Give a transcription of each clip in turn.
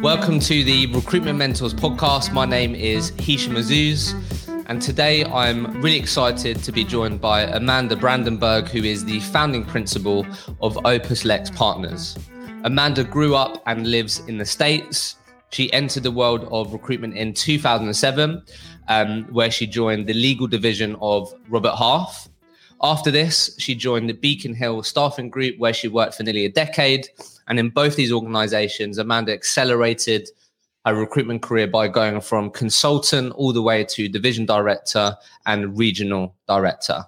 Welcome to the Recruitment Mentors podcast. My name is Hishem Azzouz, and today I'm really excited to be joined by Amanda Brandenburg, who is the founding principal of OpusLex Partners. Amanda grew up and lives in the States. She entered the world of recruitment in 2007, um, where she joined the legal division of Robert Half. After this, she joined the Beacon Hill Staffing Group, where she worked for nearly a decade and in both these organizations, Amanda accelerated her recruitment career by going from consultant all the way to division director and regional director.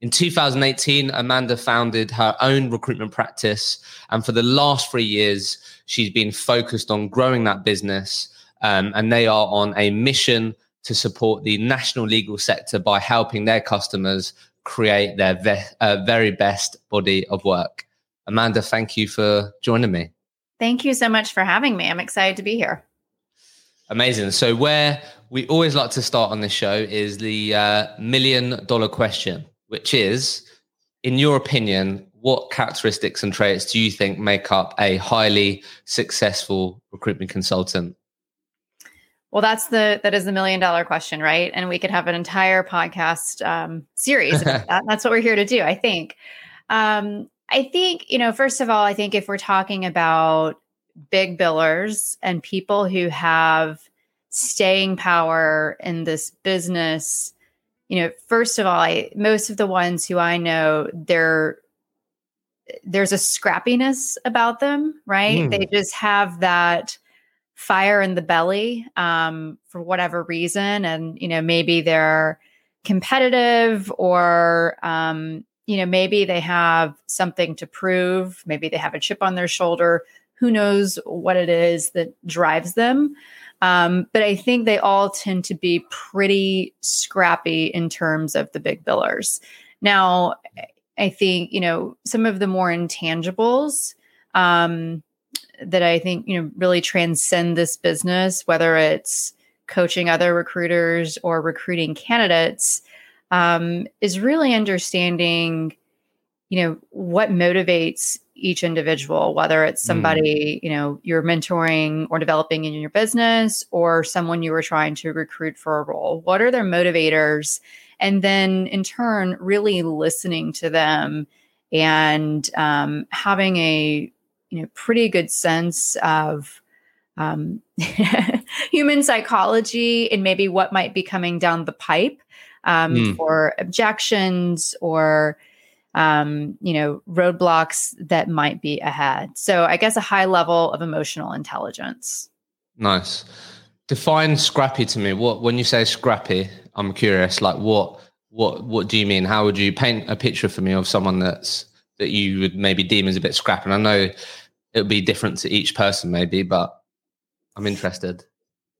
In 2018, Amanda founded her own recruitment practice. And for the last three years, she's been focused on growing that business. Um, and they are on a mission to support the national legal sector by helping their customers create their ve- uh, very best body of work. Amanda, thank you for joining me. Thank you so much for having me. I'm excited to be here. Amazing. So, where we always like to start on this show is the uh, million dollar question, which is, in your opinion, what characteristics and traits do you think make up a highly successful recruitment consultant? Well, that's the that is the million dollar question, right? And we could have an entire podcast um, series about that. That's what we're here to do, I think. Um, I think, you know, first of all, I think if we're talking about big billers and people who have staying power in this business, you know, first of all, I, most of the ones who I know, they're there's a scrappiness about them, right? Mm. They just have that fire in the belly um, for whatever reason, and you know, maybe they're competitive or um, you know, maybe they have something to prove, maybe they have a chip on their shoulder. Who knows what it is that drives them? Um, but I think they all tend to be pretty scrappy in terms of the big billers. Now, I think, you know, some of the more intangibles um, that I think, you know, really transcend this business, whether it's coaching other recruiters or recruiting candidates, um, is really understanding, you know, what motivates each individual, whether it's mm. somebody, mm. you know, you're mentoring or developing in your business or someone you were trying to recruit for a role. What are their motivators? And then in turn, really listening to them and um, having a, you know, pretty good sense of um, human psychology and maybe what might be coming down the pipe um, mm. for objections or um, you know roadblocks that might be ahead. So I guess a high level of emotional intelligence. Nice. Define scrappy to me. What when you say scrappy, I'm curious. Like what what what do you mean? How would you paint a picture for me of someone that's that you would maybe deem as a bit scrappy? And I know it would be different to each person, maybe, but I'm interested.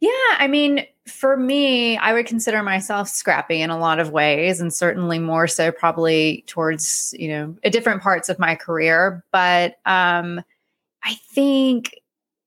Yeah, I mean, for me, I would consider myself scrappy in a lot of ways, and certainly more so probably towards you know different parts of my career. But um, I think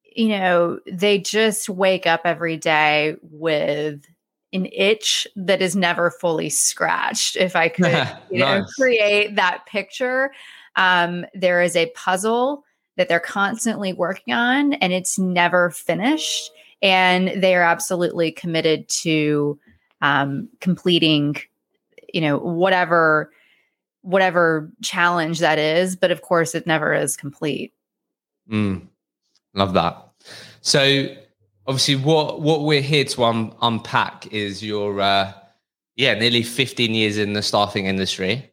you know they just wake up every day with an itch that is never fully scratched. If I could, you know, nice. create that picture, um, there is a puzzle that they're constantly working on, and it's never finished. And they are absolutely committed to um, completing you know whatever whatever challenge that is. But of course it never is complete. Mm, love that. So obviously what what we're here to un- unpack is your uh yeah nearly 15 years in the staffing industry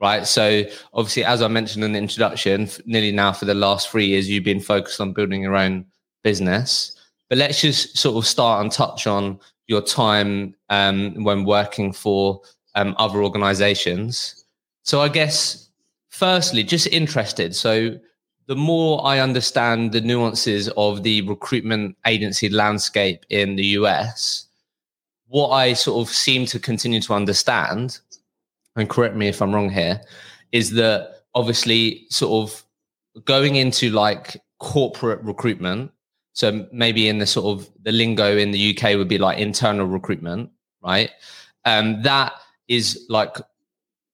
right so obviously as i mentioned in the introduction nearly now for the last three years you've been focused on building your own business but let's just sort of start and touch on your time um, when working for um, other organizations. So I guess, firstly, just interested. So the more I understand the nuances of the recruitment agency landscape in the US, what I sort of seem to continue to understand, and correct me if I'm wrong here, is that obviously sort of going into like corporate recruitment so maybe in the sort of the lingo in the UK would be like internal recruitment, right? Um, that is like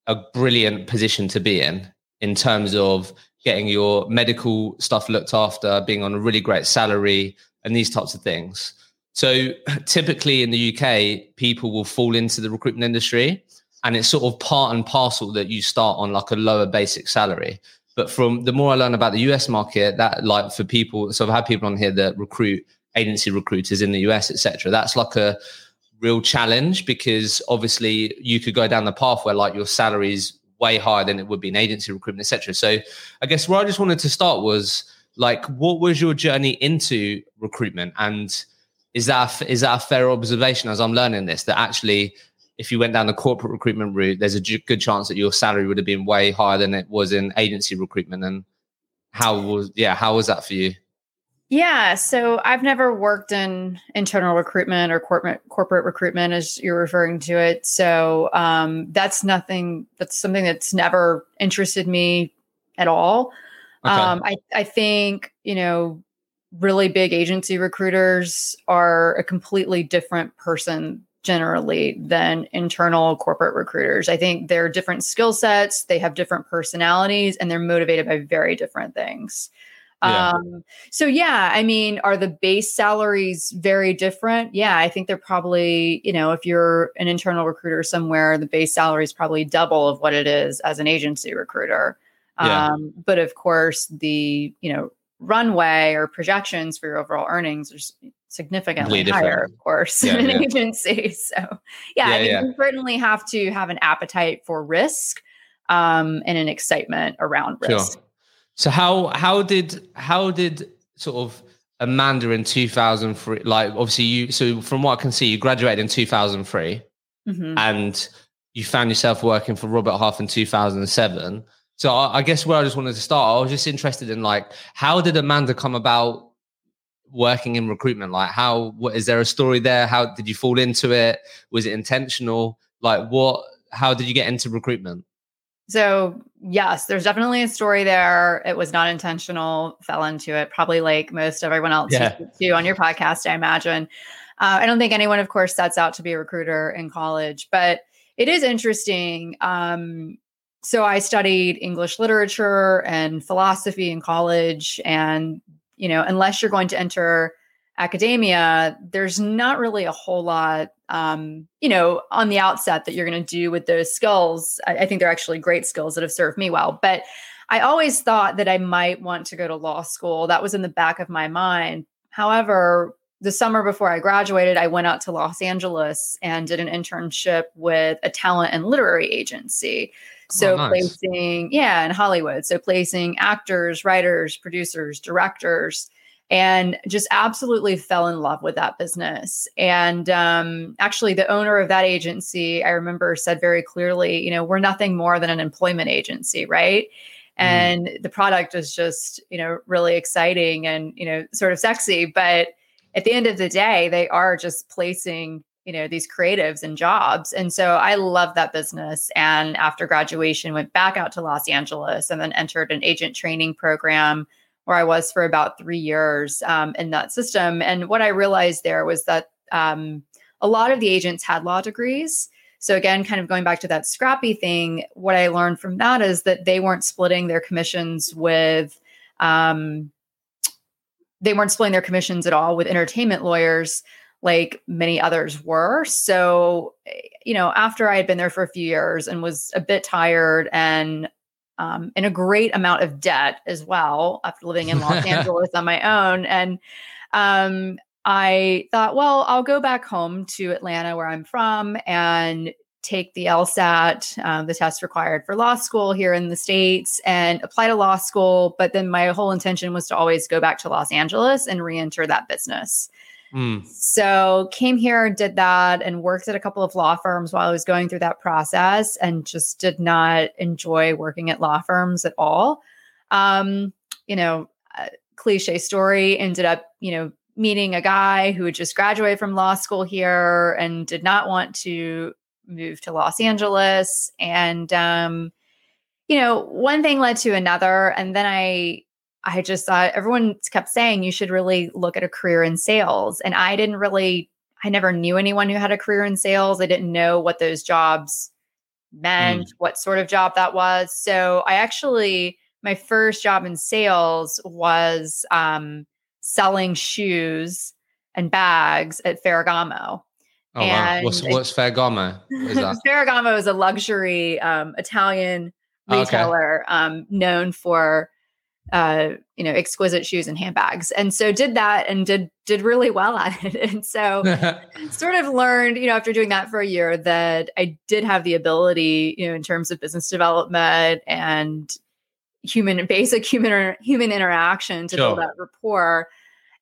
a brilliant position to be in in terms of getting your medical stuff looked after, being on a really great salary, and these types of things. So typically in the UK, people will fall into the recruitment industry, and it's sort of part and parcel that you start on like a lower basic salary. But from the more I learn about the US market, that like for people, so I've had people on here that recruit agency recruiters in the US, etc. That's like a real challenge because obviously you could go down the path where like your salary is way higher than it would be in agency recruitment, etc. So I guess where I just wanted to start was like, what was your journey into recruitment, and is that is that a fair observation as I'm learning this that actually if you went down the corporate recruitment route, there's a good chance that your salary would have been way higher than it was in agency recruitment. And how was yeah, how was that for you? Yeah, so I've never worked in internal recruitment or corporate corporate recruitment, as you're referring to it. So um, that's nothing. That's something that's never interested me at all. Okay. Um, I I think you know, really big agency recruiters are a completely different person generally than internal corporate recruiters. I think they're different skill sets, they have different personalities, and they're motivated by very different things. Yeah. Um, so yeah, I mean, are the base salaries very different? Yeah, I think they're probably, you know, if you're an internal recruiter somewhere, the base salary is probably double of what it is as an agency recruiter. Yeah. Um, but of course, the, you know, runway or projections for your overall earnings are significantly higher, of course, yeah, in an yeah. agency. So yeah, I mean, you certainly have to have an appetite for risk um, and an excitement around risk. Sure. So how how did how did sort of Amanda in 2003 like obviously you so from what I can see you graduated in 2003 mm-hmm. and you found yourself working for Robert Half in 2007. So I, I guess where I just wanted to start I was just interested in like how did Amanda come about working in recruitment like how what is there a story there how did you fall into it was it intentional like what how did you get into recruitment so, yes, there's definitely a story there. It was not intentional, fell into it, probably like most everyone else yeah. you on your podcast, I imagine. Uh, I don't think anyone, of course, sets out to be a recruiter in college, but it is interesting. Um, so, I studied English literature and philosophy in college. And, you know, unless you're going to enter academia, there's not really a whole lot, um, you know, on the outset that you're going to do with those skills. I, I think they're actually great skills that have served me well. But I always thought that I might want to go to law school. That was in the back of my mind. However, the summer before I graduated, I went out to Los Angeles and did an internship with a talent and literary agency. So oh, nice. placing, yeah, in Hollywood. So placing actors, writers, producers, directors and just absolutely fell in love with that business. And um, actually, the owner of that agency, I remember, said very clearly, you know, we're nothing more than an employment agency, right? Mm. And the product is just, you know, really exciting and, you know, sort of sexy. But at the end of the day, they are just placing you know these creatives and jobs and so i love that business and after graduation went back out to los angeles and then entered an agent training program where I was for about three years um, in that system. And what I realized there was that um, a lot of the agents had law degrees. So, again, kind of going back to that scrappy thing, what I learned from that is that they weren't splitting their commissions with, um, they weren't splitting their commissions at all with entertainment lawyers like many others were. So, you know, after I had been there for a few years and was a bit tired and um, in a great amount of debt as well after living in Los Angeles on my own. And um, I thought, well, I'll go back home to Atlanta where I'm from and take the LSAT, uh, the test required for law school here in the States, and apply to law school. But then my whole intention was to always go back to Los Angeles and re enter that business. Mm. So came here, did that, and worked at a couple of law firms while I was going through that process, and just did not enjoy working at law firms at all. Um, you know, cliche story. Ended up, you know, meeting a guy who had just graduated from law school here and did not want to move to Los Angeles, and um, you know, one thing led to another, and then I I just thought everyone kept saying you should really look at a career in sales. And I didn't really, I never knew anyone who had a career in sales. I didn't know what those jobs meant, mm. what sort of job that was. So I actually, my first job in sales was um, selling shoes and bags at Ferragamo. Oh, and wow. What's, what's Ferragamo? Is Ferragamo is a luxury um, Italian retailer okay. um, known for uh, you know exquisite shoes and handbags. And so did that and did did really well at it. And so sort of learned you know after doing that for a year that i did have the ability you know in terms of business development and human basic human human interaction to sure. build that rapport.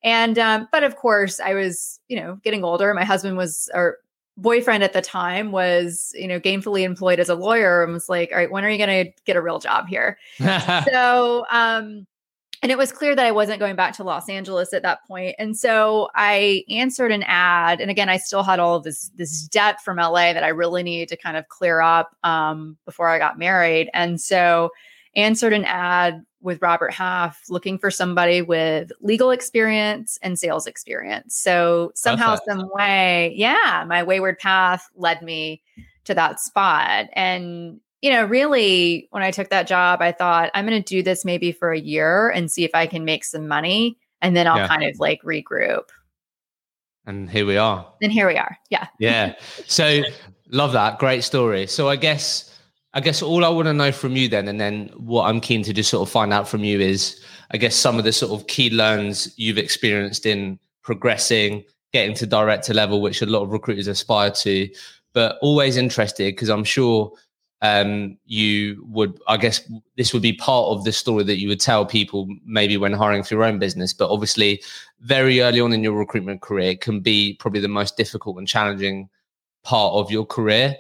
And um, but of course i was you know getting older. My husband was or boyfriend at the time was, you know, gainfully employed as a lawyer and was like, all right, when are you going to get a real job here? so, um, and it was clear that I wasn't going back to Los Angeles at that point. And so I answered an ad. And again, I still had all of this, this debt from LA that I really needed to kind of clear up um, before I got married. And so answered an ad with Robert Half looking for somebody with legal experience and sales experience. So somehow, some way, yeah, my wayward path led me to that spot. And, you know, really, when I took that job, I thought, I'm going to do this maybe for a year and see if I can make some money. And then I'll yeah. kind of like regroup. And here we are. And here we are. Yeah. Yeah. So love that. Great story. So I guess I guess all I want to know from you then, and then what I'm keen to just sort of find out from you is, I guess, some of the sort of key learns you've experienced in progressing, getting to director level, which a lot of recruiters aspire to, but always interested because I'm sure um, you would, I guess, this would be part of the story that you would tell people maybe when hiring for your own business. But obviously, very early on in your recruitment career can be probably the most difficult and challenging part of your career.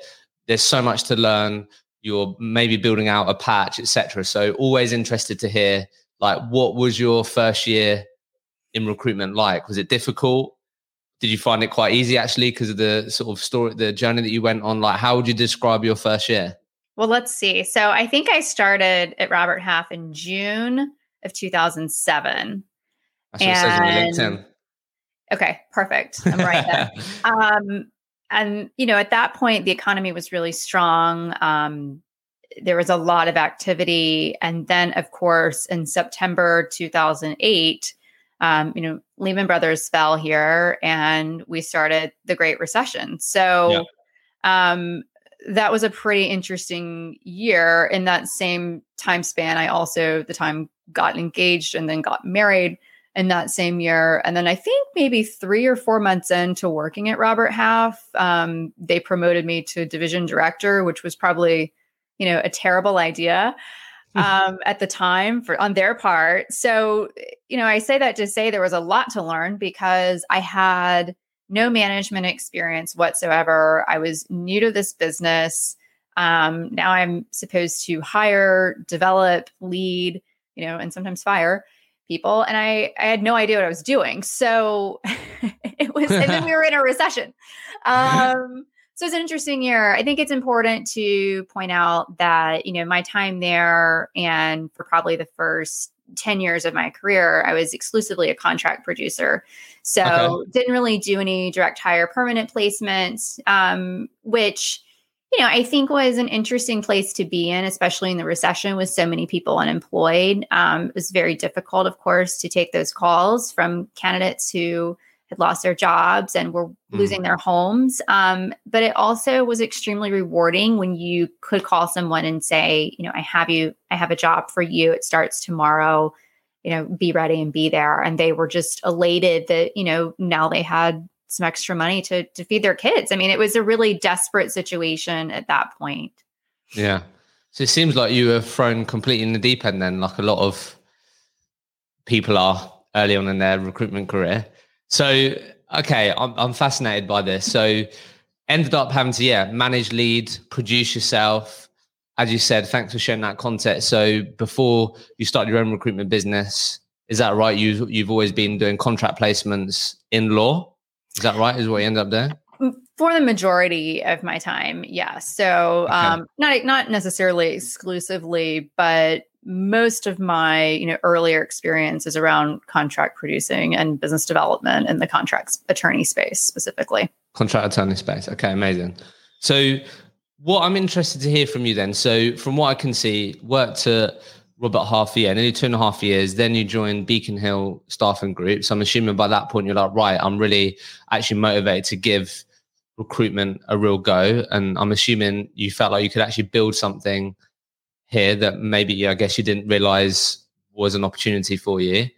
There's so much to learn you're maybe building out a patch, etc. So always interested to hear like what was your first year in recruitment like? Was it difficult? Did you find it quite easy actually because of the sort of story, the journey that you went on? Like, how would you describe your first year? Well, let's see. So I think I started at Robert Half in June of 2007. That's and, Okay, perfect. I'm right there. um, and you know at that point the economy was really strong um, there was a lot of activity and then of course in september 2008 um, you know lehman brothers fell here and we started the great recession. So yeah. um, that was a pretty interesting year. In that same time span i also the time got engaged and then got married in that same year. And then I think maybe three or four months into working at Robert Half, um, they promoted me to division director, which was probably, you know, a terrible idea um, at the time for on their part. So, you know, I say that to say there was a lot to learn because I had no management experience whatsoever. I was new to this business. Um, now I'm supposed to hire, develop, lead, you know, and sometimes fire people and I, I had no idea what I was doing. So it was, and then we were in a recession. Um, so it's an interesting year. I think it's important to point out that, you know, my time there and for probably the first 10 years of my career, I was exclusively a contract producer. So okay. didn't really do any direct hire permanent placements, um, which you know, I think was an interesting place to be in, especially in the recession with so many people unemployed. Um, it was very difficult, of course, to take those calls from candidates who had lost their jobs and were mm. losing their homes. Um, but it also was extremely rewarding when you could call someone and say, you know, I have you, I have a job for you. It starts tomorrow. You know, be ready and be there. And they were just elated that, you know, now they had some extra money to to feed their kids. I mean, it was a really desperate situation at that point. Yeah. So it seems like you were thrown completely in the deep end then, like a lot of people are early on in their recruitment career. So okay, I'm I'm fascinated by this. So ended up having to yeah manage lead, produce yourself. As you said, thanks for sharing that context. So before you started your own recruitment business, is that right? You you've always been doing contract placements in law. Is that right? Is what you end up there? Mm, for the majority of my time, yes. So okay. um, not not necessarily exclusively, but most of my you know earlier experience is around contract producing and business development in the contracts attorney space specifically. Contract attorney space. Okay, amazing. So what I'm interested to hear from you then. So, from what I can see, worked at Robert half a year, nearly two and a half years. Then you joined Beacon Hill Staffing Group. So I'm assuming by that point you're like, right, I'm really actually motivated to give recruitment a real go. And I'm assuming you felt like you could actually build something here that maybe I guess you didn't realize was an opportunity for you.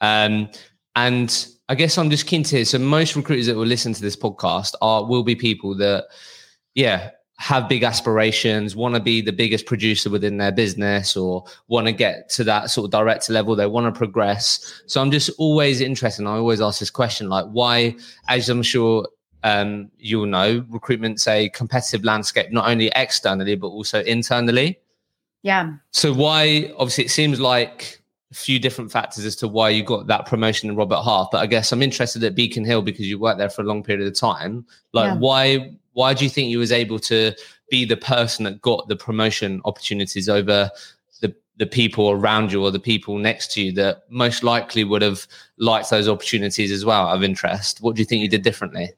Um, and I guess I'm just keen to hear. So most recruiters that will listen to this podcast are will be people that, yeah, have big aspirations, want to be the biggest producer within their business, or want to get to that sort of director level. They want to progress. So I'm just always interested. And I always ask this question, like why, as I'm sure um, you'll know, recruitment's a competitive landscape, not only externally but also internally. Yeah. So why? Obviously, it seems like a few different factors as to why you got that promotion in Robert Half. But I guess I'm interested at Beacon Hill because you worked there for a long period of time. Like, yeah. why? Why do you think you was able to be the person that got the promotion opportunities over the the people around you or the people next to you that most likely would have liked those opportunities as well of interest? What do you think you did differently?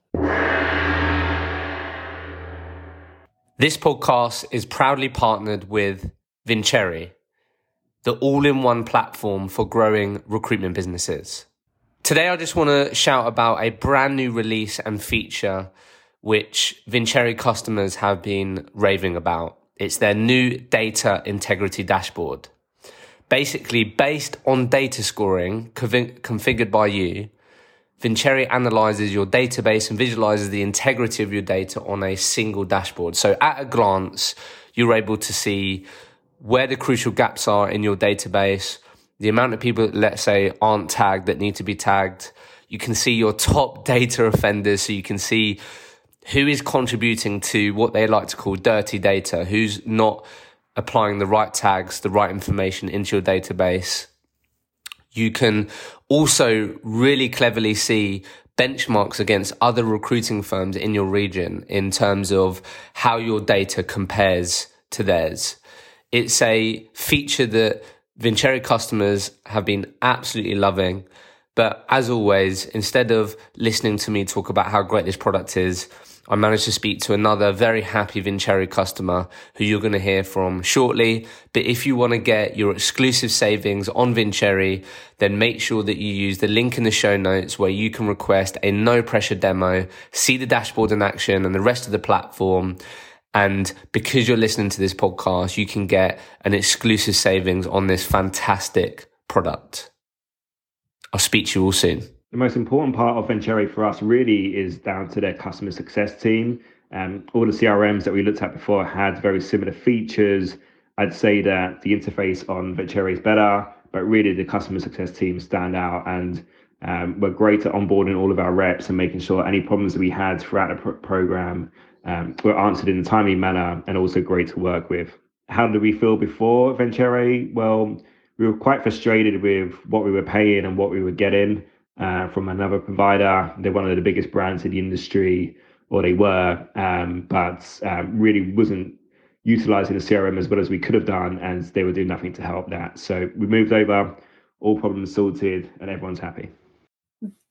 This podcast is proudly partnered with Vincere, the all in one platform for growing recruitment businesses. Today, I just want to shout about a brand new release and feature which Vincere customers have been raving about. It's their new data integrity dashboard. Basically, based on data scoring configured by you, Vincere analyzes your database and visualizes the integrity of your data on a single dashboard. So at a glance, you're able to see where the crucial gaps are in your database, the amount of people, let's say, aren't tagged that need to be tagged. You can see your top data offenders. So you can see who is contributing to what they like to call dirty data, who's not applying the right tags, the right information into your database. You can also really cleverly see benchmarks against other recruiting firms in your region in terms of how your data compares to theirs. It's a feature that Vincere customers have been absolutely loving. But as always, instead of listening to me talk about how great this product is, I managed to speak to another very happy Vincere customer who you're going to hear from shortly. But if you want to get your exclusive savings on Vincere, then make sure that you use the link in the show notes where you can request a no pressure demo, see the dashboard in action and the rest of the platform and because you're listening to this podcast, you can get an exclusive savings on this fantastic product. I'll speak to you all soon. The most important part of Vincere for us really is down to their customer success team. Um, all the CRMs that we looked at before had very similar features. I'd say that the interface on Vincere is better, but really the customer success team stand out and um, we're great at onboarding all of our reps and making sure any problems that we had throughout the program um, were answered in a timely manner and also great to work with. How did we feel before Vincere? Well, we were quite frustrated with what we were paying and what we were getting uh, from another provider. They're one of the biggest brands in the industry, or they were, um, but um, really wasn't utilizing the CRM as well as we could have done, and they were doing nothing to help that. So we moved over, all problems sorted, and everyone's happy.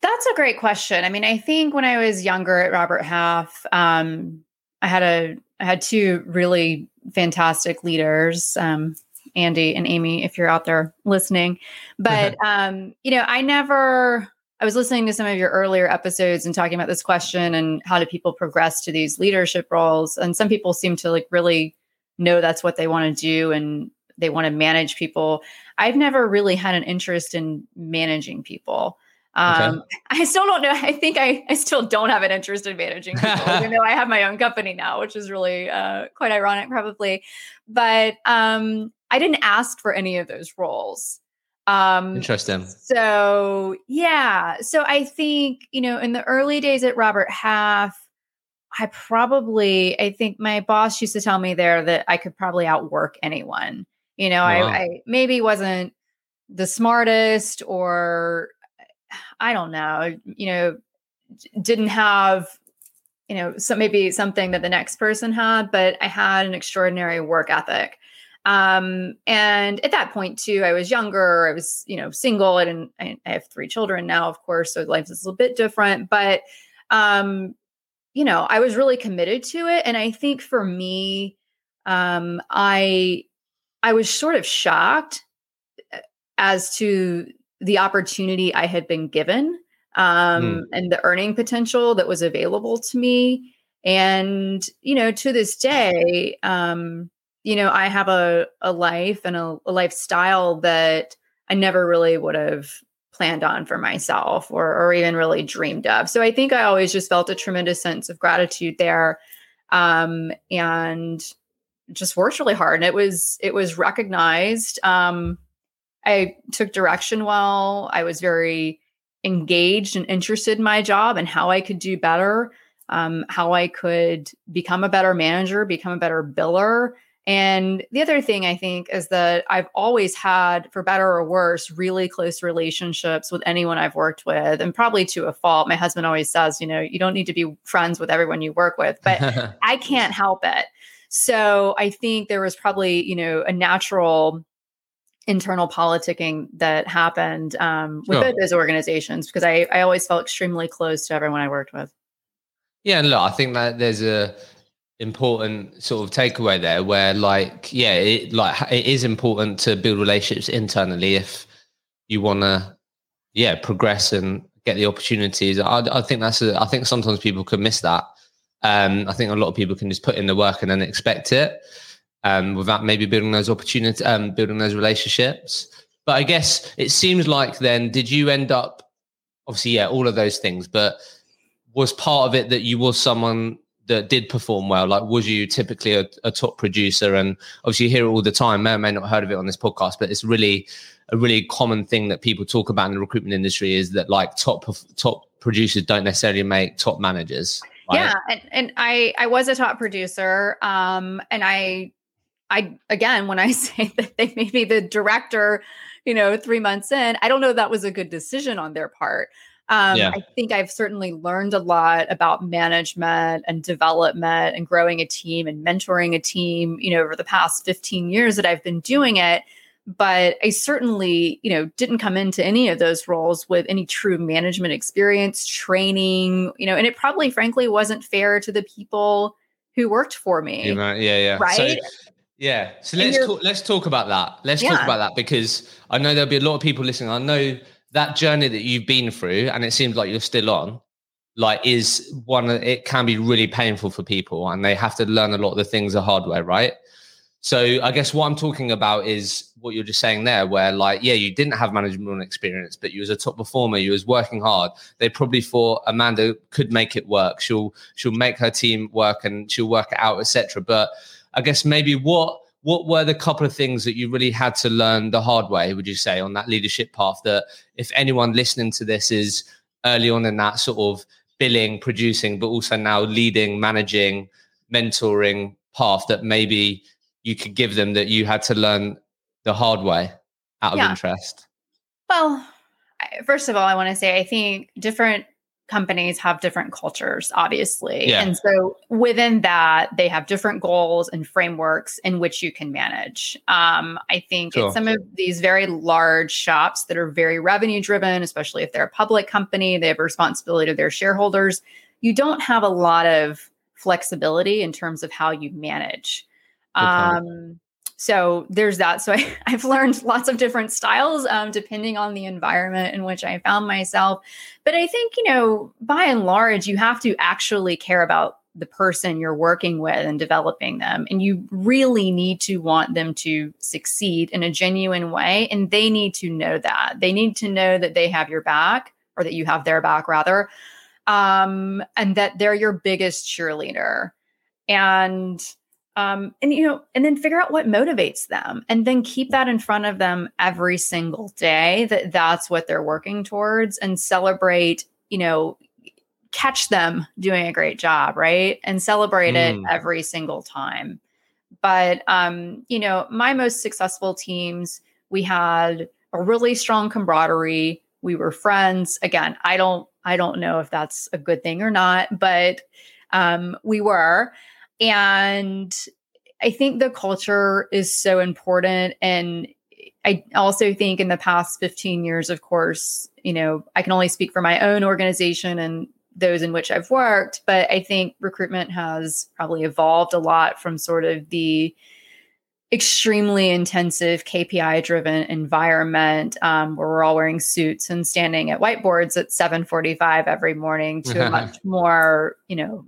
That's a great question. I mean, I think when I was younger at Robert Half, um, I had a I had two really fantastic leaders, um, Andy and Amy, if you're out there listening. But um, you know, I never I was listening to some of your earlier episodes and talking about this question and how do people progress to these leadership roles. And some people seem to like really know that's what they want to do and they want to manage people. I've never really had an interest in managing people. Um, okay. I still don't know. I think I, I still don't have an interest in managing people, even though I have my own company now, which is really uh, quite ironic, probably. But um, I didn't ask for any of those roles. Um, Interesting. So, yeah. So I think, you know, in the early days at Robert Half, I probably, I think my boss used to tell me there that I could probably outwork anyone. You know, wow. I, I maybe wasn't the smartest or I don't know, you know, didn't have, you know, so maybe something that the next person had, but I had an extraordinary work ethic. Um, and at that point too, I was younger, I was, you know, single and I, I have three children now, of course, so life is a little bit different, but um, you know, I was really committed to it. And I think for me, um, I I was sort of shocked uh, as to the opportunity I had been given um, mm. and the earning potential that was available to me. And, you know, to this day, um, you know, I have a, a life and a, a lifestyle that I never really would have planned on for myself or, or even really dreamed of. So I think I always just felt a tremendous sense of gratitude there. Um, and just worked really hard and it was it was recognized um i took direction well i was very engaged and interested in my job and how i could do better um, how i could become a better manager become a better biller and the other thing i think is that i've always had for better or worse really close relationships with anyone i've worked with and probably to a fault. My husband always says you know you don't need to be friends with everyone you work with but i can't help it. So I think there was probably, you know, a natural internal politicking that happened um, with both those organizations because I, I always felt extremely close to everyone I worked with. Yeah, and look, I think that there's a important sort of takeaway there where like yeah it like it is important to build relationships internally if you want to yeah progress and get the opportunities I, I think that's a, I think sometimes people can miss that um, I think a lot of people can just put in the work and then expect it um, without maybe building those opportunities, um, building those relationships. But I guess it seems like then, did you end up, obviously, yeah, all of those things, but was part of it that you was someone that did perform well? Like, was you typically a, a top producer? And obviously, you hear it all the time. May or may not have heard of it on this podcast, but it's really a really common thing that people talk about in the recruitment industry is that like top top producers don't necessarily make top managers. Yeah, and, and I I was a top producer, um, and I I again when I say that they made me the director, you know, three months in, I don't know that was a good decision on their part. Um, yeah. I think I've certainly learned a lot about management and development and growing a team and mentoring a team, you know, over the past 15 years that I've been doing it but I certainly, you know, didn't come into any of those roles with any true management experience, training, you know, and it probably frankly wasn't fair to the people who worked for me. Yeah, yeah. Right. So, yeah. So let's talk, let's talk about that. Let's yeah. talk about that because I know there'll be a lot of people listening. I know that journey that you've been through, and it seems like you're still on, like is one. It can be really painful for people, and they have to learn a lot of the things the hard way, right? So I guess what I'm talking about is what you're just saying there, where like, yeah, you didn't have management experience, but you was a top performer, you was working hard. They probably thought Amanda could make it work. She'll she'll make her team work and she'll work it out, etc. But I guess maybe what what were the couple of things that you really had to learn the hard way, would you say, on that leadership path that if anyone listening to this is early on in that sort of billing, producing, but also now leading, managing, mentoring path that maybe you could give them that you had to learn the hard way out of yeah. interest? Well, first of all, I want to say I think different companies have different cultures, obviously. Yeah. And so within that, they have different goals and frameworks in which you can manage. Um, I think in some of these very large shops that are very revenue driven, especially if they're a public company, they have a responsibility to their shareholders. You don't have a lot of flexibility in terms of how you manage. Um, so there's that. So I, have learned lots of different styles um, depending on the environment in which I found myself. But I think, you know, by and large, you have to actually care about the person you're working with and developing them. And you really need to want them to succeed in a genuine way. And they need to know that. They need to know that they have your back or that you have their back, rather, um, and that they're your biggest cheerleader. And um, and you know and then figure out what motivates them and then keep that in front of them every single day that that's what they're working towards and celebrate you know catch them doing a great job right? And celebrate mm. it every single time. But um you know my most successful teams we had a really strong camaraderie. We were friends. Again i don't i don't know if that's a good thing or not but um we were and I think the culture is so important. And I also think in the past 15 years, of course, you know, I can only speak for my own organization and those in which I've worked, but I think recruitment has probably evolved a lot from sort of the extremely intensive KPI driven environment um, where we're all wearing suits and standing at whiteboards at 7:45 every morning to a much more, you know,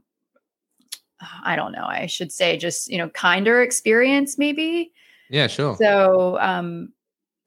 I don't know, I should say just, you know, kinder experience maybe. Yeah, sure. So, um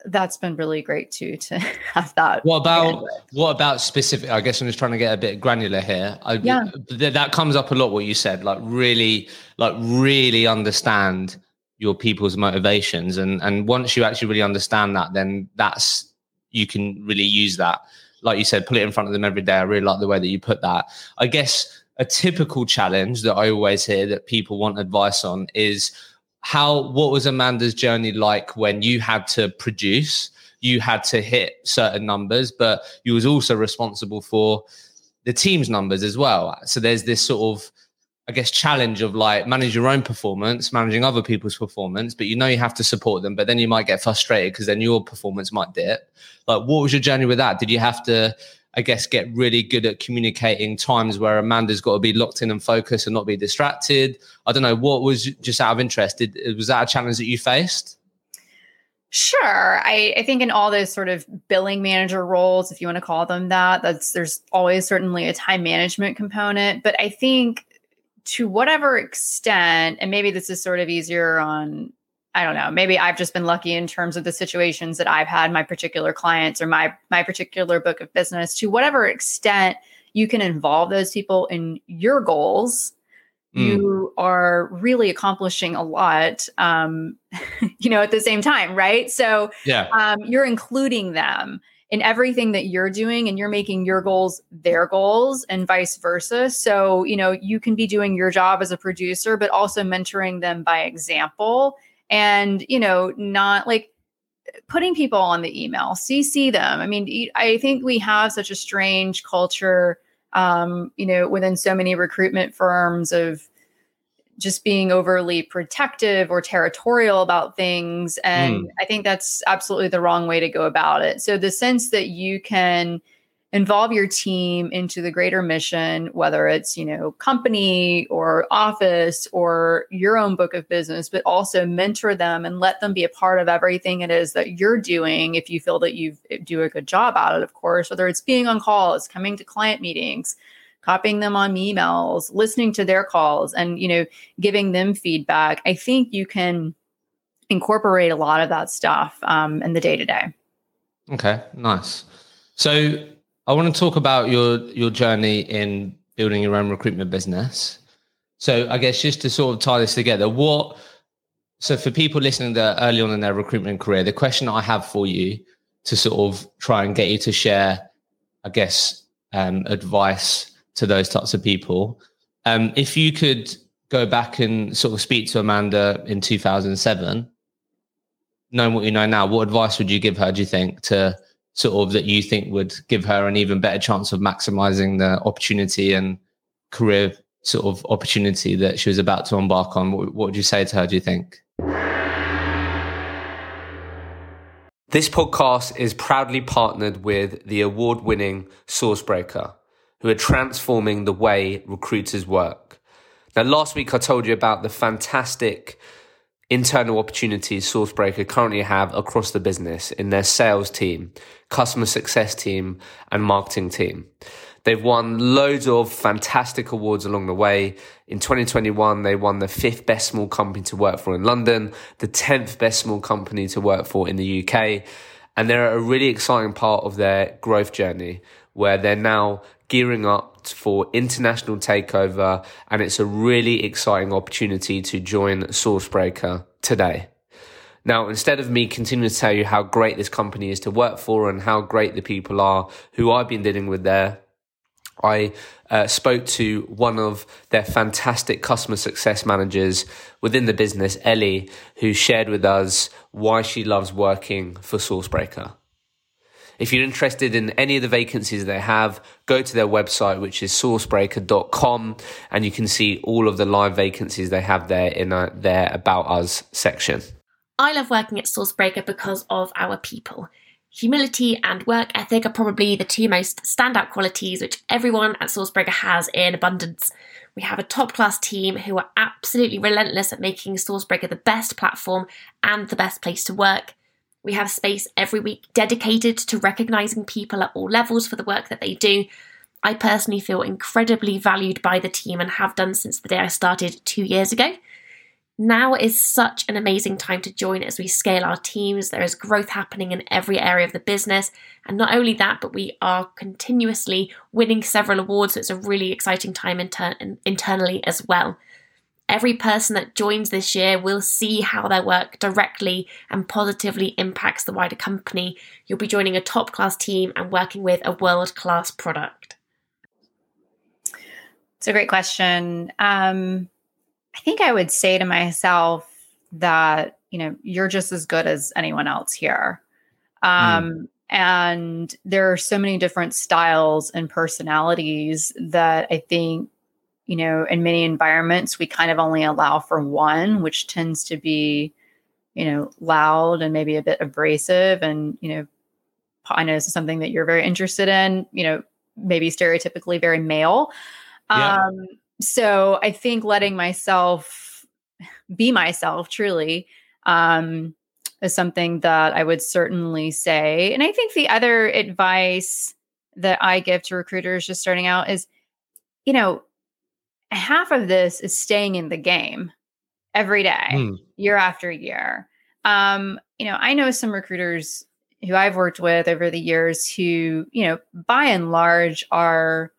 that's been really great too to have that. What about what about specific? I guess I'm just trying to get a bit granular here. I, yeah, th- that comes up a lot. What you said, like really, like really understand your people's motivations, and and once you actually really understand that, then that's you can really use that. Like you said, put it in front of them every day. I really like the way that you put that. I guess a typical challenge that I always hear that people want advice on is how what was Amanda's journey like when you had to produce, you had to hit certain numbers, but you was also responsible for the team's numbers as well. So there's this sort of I guess challenge of like manage your own performance, managing other people's performance, but you know you have to support them, but then you might get frustrated because then your performance might dip. Like what was your journey with that? Did you have to I guess, get really good at communicating times where Amanda's got to be locked in and focused and not be distracted. I don't know. What was just out of interest? Did, was that a challenge that you faced? Sure. I, I think in all those sort of billing manager roles, if you want to call them that, that's there's always certainly a time management component. But I think to whatever extent, and maybe this is sort of easier on I don't know. Maybe I've just been lucky in terms of the situations that I've had my particular clients or my my particular book of business. To whatever extent you can involve those people in your goals, mm. you are really accomplishing a lot. Um, you know, at the same time, right? So, yeah, um, you're including them in everything that you're doing and you're making your goals their goals and vice versa. So, you know, you can be doing your job as a producer, but also mentoring them by example and you know not like putting people on the email cc them i mean i think we have such a strange culture um, you know within so many recruitment firms of just being overly protective or territorial about things and mm. i think that's absolutely the wrong way to go about it so the sense that you can involve your team into the greater mission whether it's you know company or office or your own book of business but also mentor them and let them be a part of everything it is that you're doing if you feel that you do a good job at it of course whether it's being on calls coming to client meetings copying them on emails listening to their calls and you know giving them feedback. I think you can incorporate a lot of that stuff um, in the day to day. Okay nice. So I want to talk about your your journey in building your own recruitment business. So I guess just to sort of tie this together, what so for people listening that early on in their recruitment career, the question I have for you to sort of try and get you to share, I guess, um, advice to those types of people. Um, if you could go back and sort of speak to Amanda in 2007, knowing what you know now, what advice would you give her, do you think, to sort of that you think would give her an even better chance of maximizing the opportunity and career sort of opportunity that she was about to embark on? What, what would you say to her, do you think? This podcast is proudly partnered with the award winning Sourcebreaker, who are transforming the way recruiters work. Now, last week I told you about the fantastic internal opportunities Sourcebreaker currently have across the business in their sales team, customer success team, and marketing team. They've won loads of fantastic awards along the way. In 2021, they won the fifth best small company to work for in London, the 10th best small company to work for in the UK. And they're a really exciting part of their growth journey where they're now gearing up for international takeover, and it's a really exciting opportunity to join Sourcebreaker today. Now, instead of me continuing to tell you how great this company is to work for and how great the people are who I've been dealing with there, I uh, spoke to one of their fantastic customer success managers within the business, Ellie, who shared with us why she loves working for Sourcebreaker. If you're interested in any of the vacancies they have, go to their website, which is sourcebreaker.com, and you can see all of the live vacancies they have there in a, their About Us section. I love working at Sourcebreaker because of our people. Humility and work ethic are probably the two most standout qualities which everyone at Sourcebreaker has in abundance. We have a top class team who are absolutely relentless at making Sourcebreaker the best platform and the best place to work. We have space every week dedicated to recognising people at all levels for the work that they do. I personally feel incredibly valued by the team and have done since the day I started two years ago. Now is such an amazing time to join as we scale our teams. There is growth happening in every area of the business. And not only that, but we are continuously winning several awards. So it's a really exciting time inter- internally as well. Every person that joins this year will see how their work directly and positively impacts the wider company. You'll be joining a top class team and working with a world class product. It's a great question. Um, I think I would say to myself that, you know, you're just as good as anyone else here. Um, mm. And there are so many different styles and personalities that I think, you know, in many environments, we kind of only allow for one, which tends to be, you know, loud and maybe a bit abrasive. And, you know, I know this is something that you're very interested in, you know, maybe stereotypically very male. Yeah. Um, so I think letting myself be myself truly um, is something that I would certainly say. And I think the other advice that I give to recruiters just starting out is, you know, half of this is staying in the game every day, mm. year after year. Um, you know, I know some recruiters who I've worked with over the years who, you know, by and large are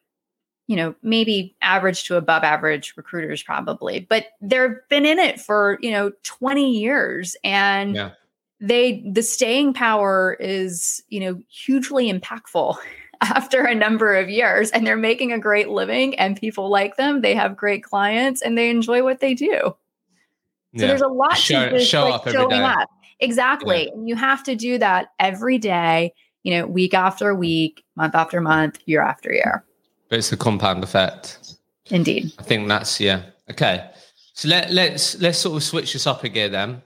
you know, maybe average to above average recruiters probably, but they've been in it for, you know, 20 years and yeah. they the staying power is, you know, hugely impactful after a number of years and they're making a great living and people like them, they have great clients and they enjoy what they do. So yeah. there's a lot show, to this, show like, up showing up. Exactly. Yeah. And you have to do that every day, you know, week after week, month after month, year after year. But it's the compound effect. Indeed. I think that's yeah. Okay. So let let's let's sort of switch this up a again then.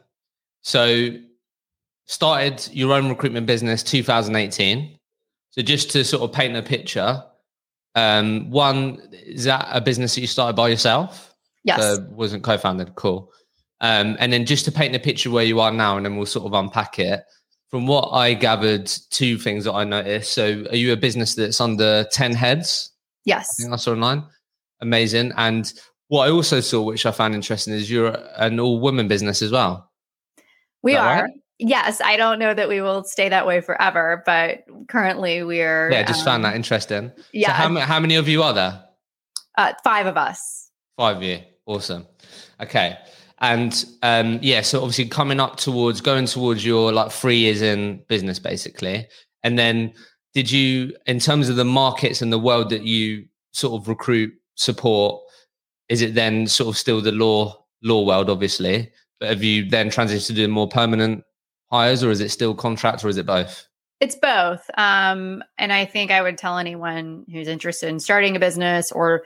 So started your own recruitment business 2018. So just to sort of paint a picture, um, one is that a business that you started by yourself? Yes. So wasn't co-founded. Cool. Um, and then just to paint a picture where you are now, and then we'll sort of unpack it. From what I gathered, two things that I noticed. So, are you a business that's under ten heads? Yes. I think I saw online. Amazing. And what I also saw, which I found interesting, is you're an all woman business as well. We are. Right? Yes. I don't know that we will stay that way forever, but currently we're. Yeah, just um, found that um, interesting. Yeah. So how, how many of you are there? Uh, five of us. Five of you. Awesome. Okay. And um, yeah, so obviously coming up towards going towards your like three years in business, basically. And then did you in terms of the markets and the world that you sort of recruit support is it then sort of still the law law world obviously but have you then transitioned to do more permanent hires or is it still contract or is it both it's both um, and i think i would tell anyone who's interested in starting a business or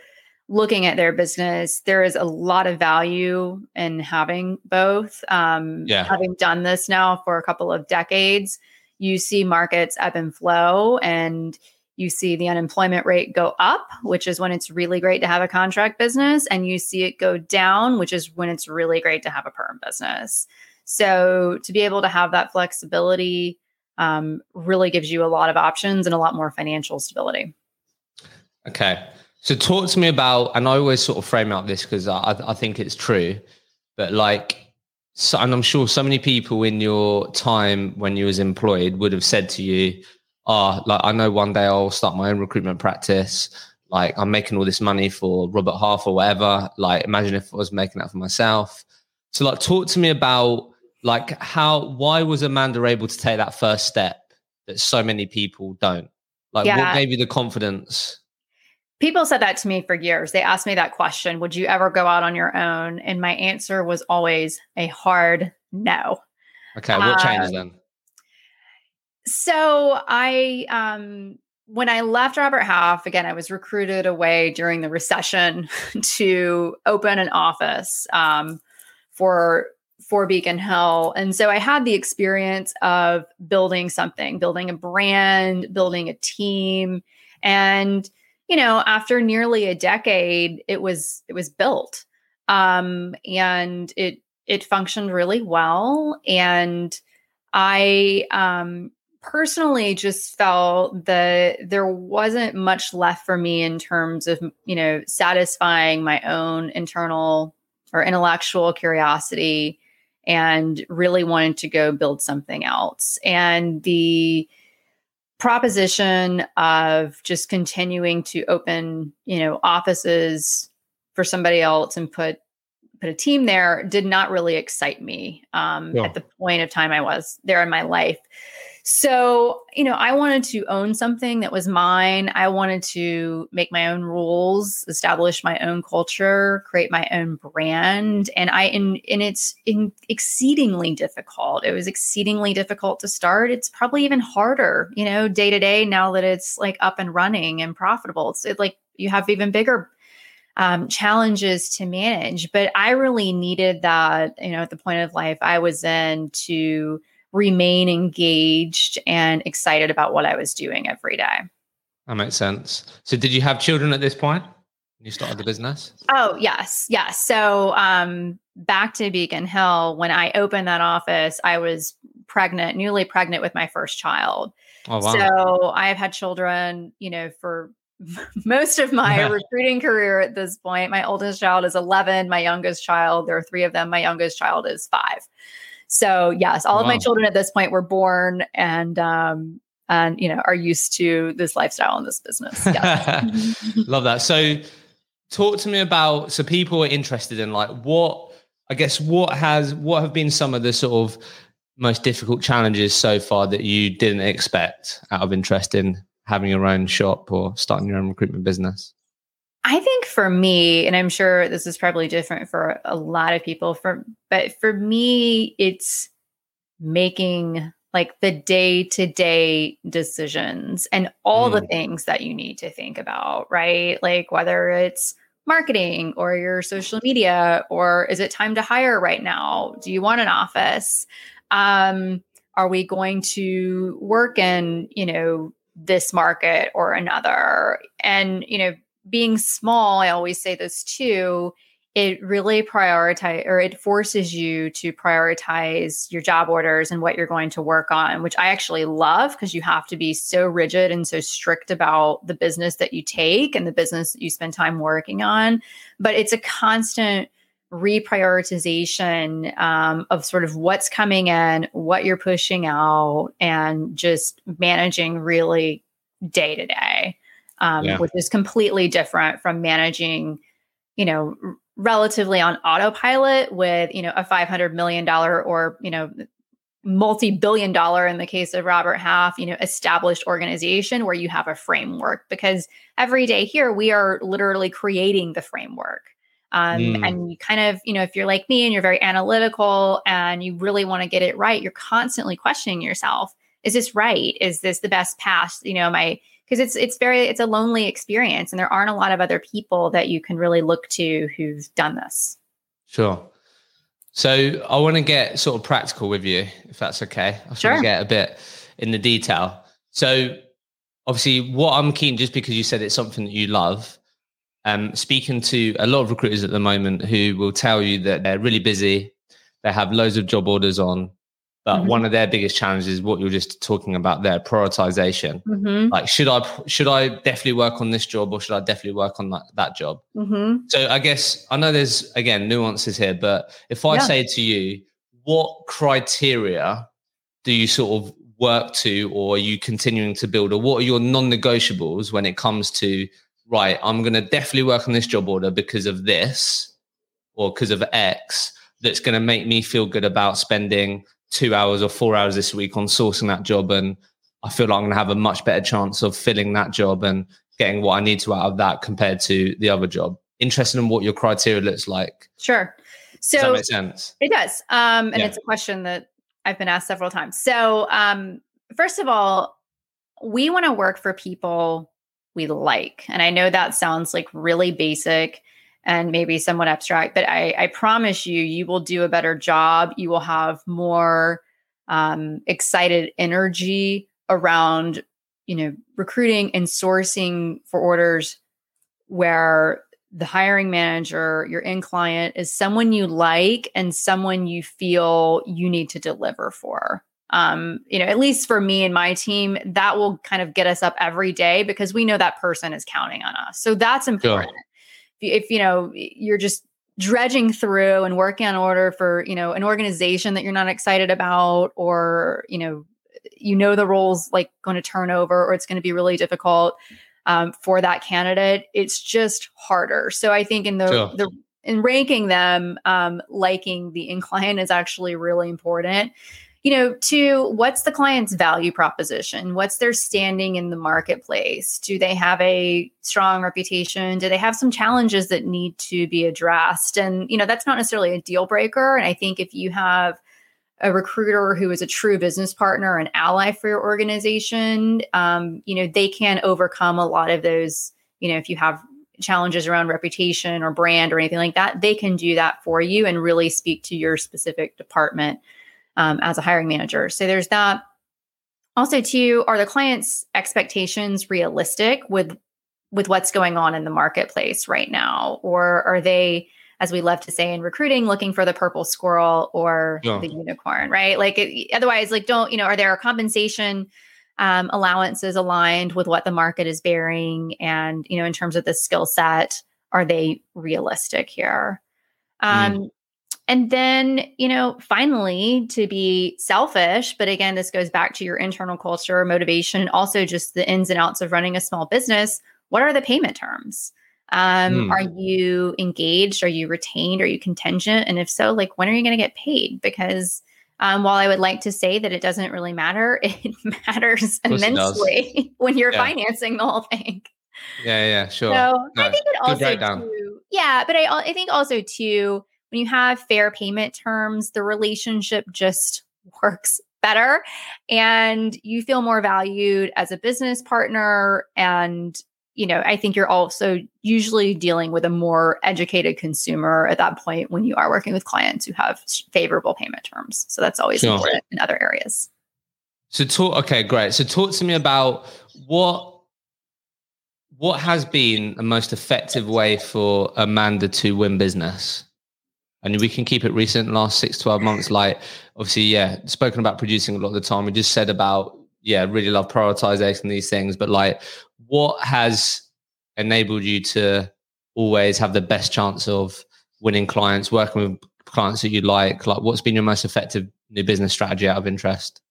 looking at their business there is a lot of value in having both um, yeah. having done this now for a couple of decades you see markets ebb and flow and you see the unemployment rate go up, which is when it's really great to have a contract business, and you see it go down, which is when it's really great to have a perm business. So to be able to have that flexibility um, really gives you a lot of options and a lot more financial stability. Okay. So talk to me about, and I always sort of frame out this because I, I think it's true, but like so, and I'm sure so many people in your time when you was employed would have said to you, "Ah, oh, like I know one day I'll start my own recruitment practice. Like I'm making all this money for Robert Half or whatever. Like imagine if I was making that for myself." So, like, talk to me about like how why was Amanda able to take that first step that so many people don't? Like, yeah. what gave you the confidence? People said that to me for years. They asked me that question Would you ever go out on your own? And my answer was always a hard no. Okay. What changed um, then? So I, um, when I left Robert Half, again, I was recruited away during the recession to open an office um, for for Beacon Hill. And so I had the experience of building something, building a brand, building a team. And, you know, after nearly a decade, it was it was built. Um, and it it functioned really well. And I um personally just felt that there wasn't much left for me in terms of you know satisfying my own internal or intellectual curiosity and really wanted to go build something else. And the proposition of just continuing to open you know offices for somebody else and put put a team there did not really excite me um, at the point of time i was there in my life so, you know, I wanted to own something that was mine. I wanted to make my own rules, establish my own culture, create my own brand. And I, and, and it's in exceedingly difficult. It was exceedingly difficult to start. It's probably even harder, you know, day to day now that it's like up and running and profitable. It's it, like you have even bigger um, challenges to manage. But I really needed that, you know, at the point of life I was in to remain engaged and excited about what I was doing every day. That makes sense. So, did you have children at this point when you started the business? Oh, yes. Yes. So, um, back to Beacon Hill, when I opened that office, I was pregnant, newly pregnant with my first child. Oh, wow. So, I've had children, you know, for most of my recruiting career at this point. My oldest child is 11, my youngest child, there are three of them. My youngest child is five. So yes, all wow. of my children at this point were born and um, and you know are used to this lifestyle and this business. Love that. So talk to me about so people are interested in like what I guess what has what have been some of the sort of most difficult challenges so far that you didn't expect out of interest in having your own shop or starting your own recruitment business? I think for me, and I'm sure this is probably different for a lot of people, for but for me, it's making like the day to day decisions and all mm. the things that you need to think about, right? Like whether it's marketing or your social media, or is it time to hire right now? Do you want an office? Um, are we going to work in, you know, this market or another? And, you know, being small, I always say this too, it really prioritize or it forces you to prioritize your job orders and what you're going to work on, which I actually love because you have to be so rigid and so strict about the business that you take and the business that you spend time working on. But it's a constant reprioritization um, of sort of what's coming in, what you're pushing out, and just managing really day to day um, yeah. which is completely different from managing, you know, r- relatively on autopilot with, you know, a $500 million or, you know, multi-billion dollar in the case of Robert Half, you know, established organization where you have a framework because every day here we are literally creating the framework. Um, mm. And you kind of, you know, if you're like me and you're very analytical and you really want to get it right, you're constantly questioning yourself. Is this right? Is this the best path? You know, am I because it's it's very it's a lonely experience and there aren't a lot of other people that you can really look to who've done this. Sure. So i want to get sort of practical with you if that's okay. I sure. to get a bit in the detail. So obviously what i'm keen just because you said it's something that you love um speaking to a lot of recruiters at the moment who will tell you that they're really busy they have loads of job orders on but mm-hmm. one of their biggest challenges is what you're just talking about there prioritization mm-hmm. like should i should i definitely work on this job or should i definitely work on that, that job mm-hmm. so i guess i know there's again nuances here but if i yeah. say to you what criteria do you sort of work to or are you continuing to build or what are your non-negotiables when it comes to right i'm going to definitely work on this job order because of this or because of x that's going to make me feel good about spending two hours or four hours this week on sourcing that job and I feel like I'm going to have a much better chance of filling that job and getting what I need to out of that compared to the other job. Interested in what your criteria looks like. Sure. So does that make sense? It does. Um, and yeah. it's a question that I've been asked several times. So um, first of all, we want to work for people we like. And I know that sounds like really basic and maybe somewhat abstract. But I, I promise you, you will do a better job. You will have more um, excited energy around, you know, recruiting and sourcing for orders where the hiring manager, your end client, is someone you like and someone you feel you need to deliver for. Um, you know, at least for me and my team, that will kind of get us up every day because we know that person is counting on us. So that's important. If you know you're just dredging through and working on order for you know an organization that you're not excited about, or you know you know the roles like going to turn over or it's going to be really difficult um, for that candidate, it's just harder. So I think in the sure. the in ranking them, um, liking the incline is actually really important. You know, to what's the client's value proposition? What's their standing in the marketplace? Do they have a strong reputation? Do they have some challenges that need to be addressed? And, you know, that's not necessarily a deal breaker. And I think if you have a recruiter who is a true business partner and ally for your organization, um, you know, they can overcome a lot of those, you know, if you have challenges around reputation or brand or anything like that, they can do that for you and really speak to your specific department um, as a hiring manager. So there's that. Also, too, are the client's expectations realistic with with what's going on in the marketplace right now, or are they as we love to say in recruiting, looking for the purple squirrel or the unicorn, right? Like, it, otherwise, like, don't, you know, are there compensation um, allowances aligned with what the market is bearing? And, you know, in terms of the skill set, are they realistic here? Um, mm. And then, you know, finally, to be selfish, but again, this goes back to your internal culture, motivation, and also just the ins and outs of running a small business. What are the payment terms? Um, mm. Are you engaged? Are you retained? Are you contingent? And if so, like when are you going to get paid? Because um, while I would like to say that it doesn't really matter, it matters immensely when you're yeah. financing the whole thing. Yeah, yeah, sure. So no, I think it also too, yeah, but I I think also too when you have fair payment terms, the relationship just works better and you feel more valued as a business partner and you know, I think you're also usually dealing with a more educated consumer at that point when you are working with clients who have favorable payment terms. So that's always sure. important in other areas. So talk okay, great. So talk to me about what what has been the most effective way for Amanda to win business? And we can keep it recent, last six, 12 months. Like obviously, yeah, spoken about producing a lot of the time. We just said about, yeah, really love prioritization these things, but like what has enabled you to always have the best chance of winning clients, working with clients that you like? Like, what's been your most effective new business strategy out of interest?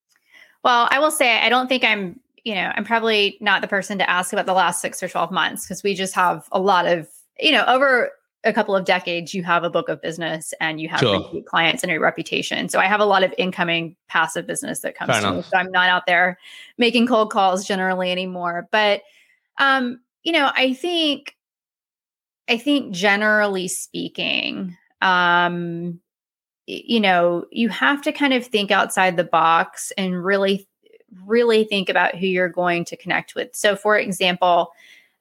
Well, I will say I don't think I'm, you know, I'm probably not the person to ask about the last six or 12 months because we just have a lot of, you know, over a couple of decades, you have a book of business and you have sure. clients and a reputation. So I have a lot of incoming passive business that comes Fair to enough. me. So I'm not out there making cold calls generally anymore. But um, you know, I think I think generally speaking, um, you know, you have to kind of think outside the box and really really think about who you're going to connect with. So for example,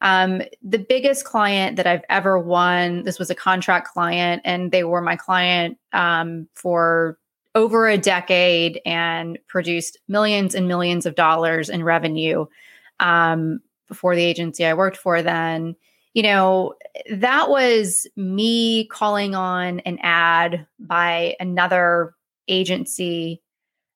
um, the biggest client that I've ever won, this was a contract client, and they were my client um, for over a decade and produced millions and millions of dollars in revenue. Um, before the agency I worked for then, you know, that was me calling on an ad by another agency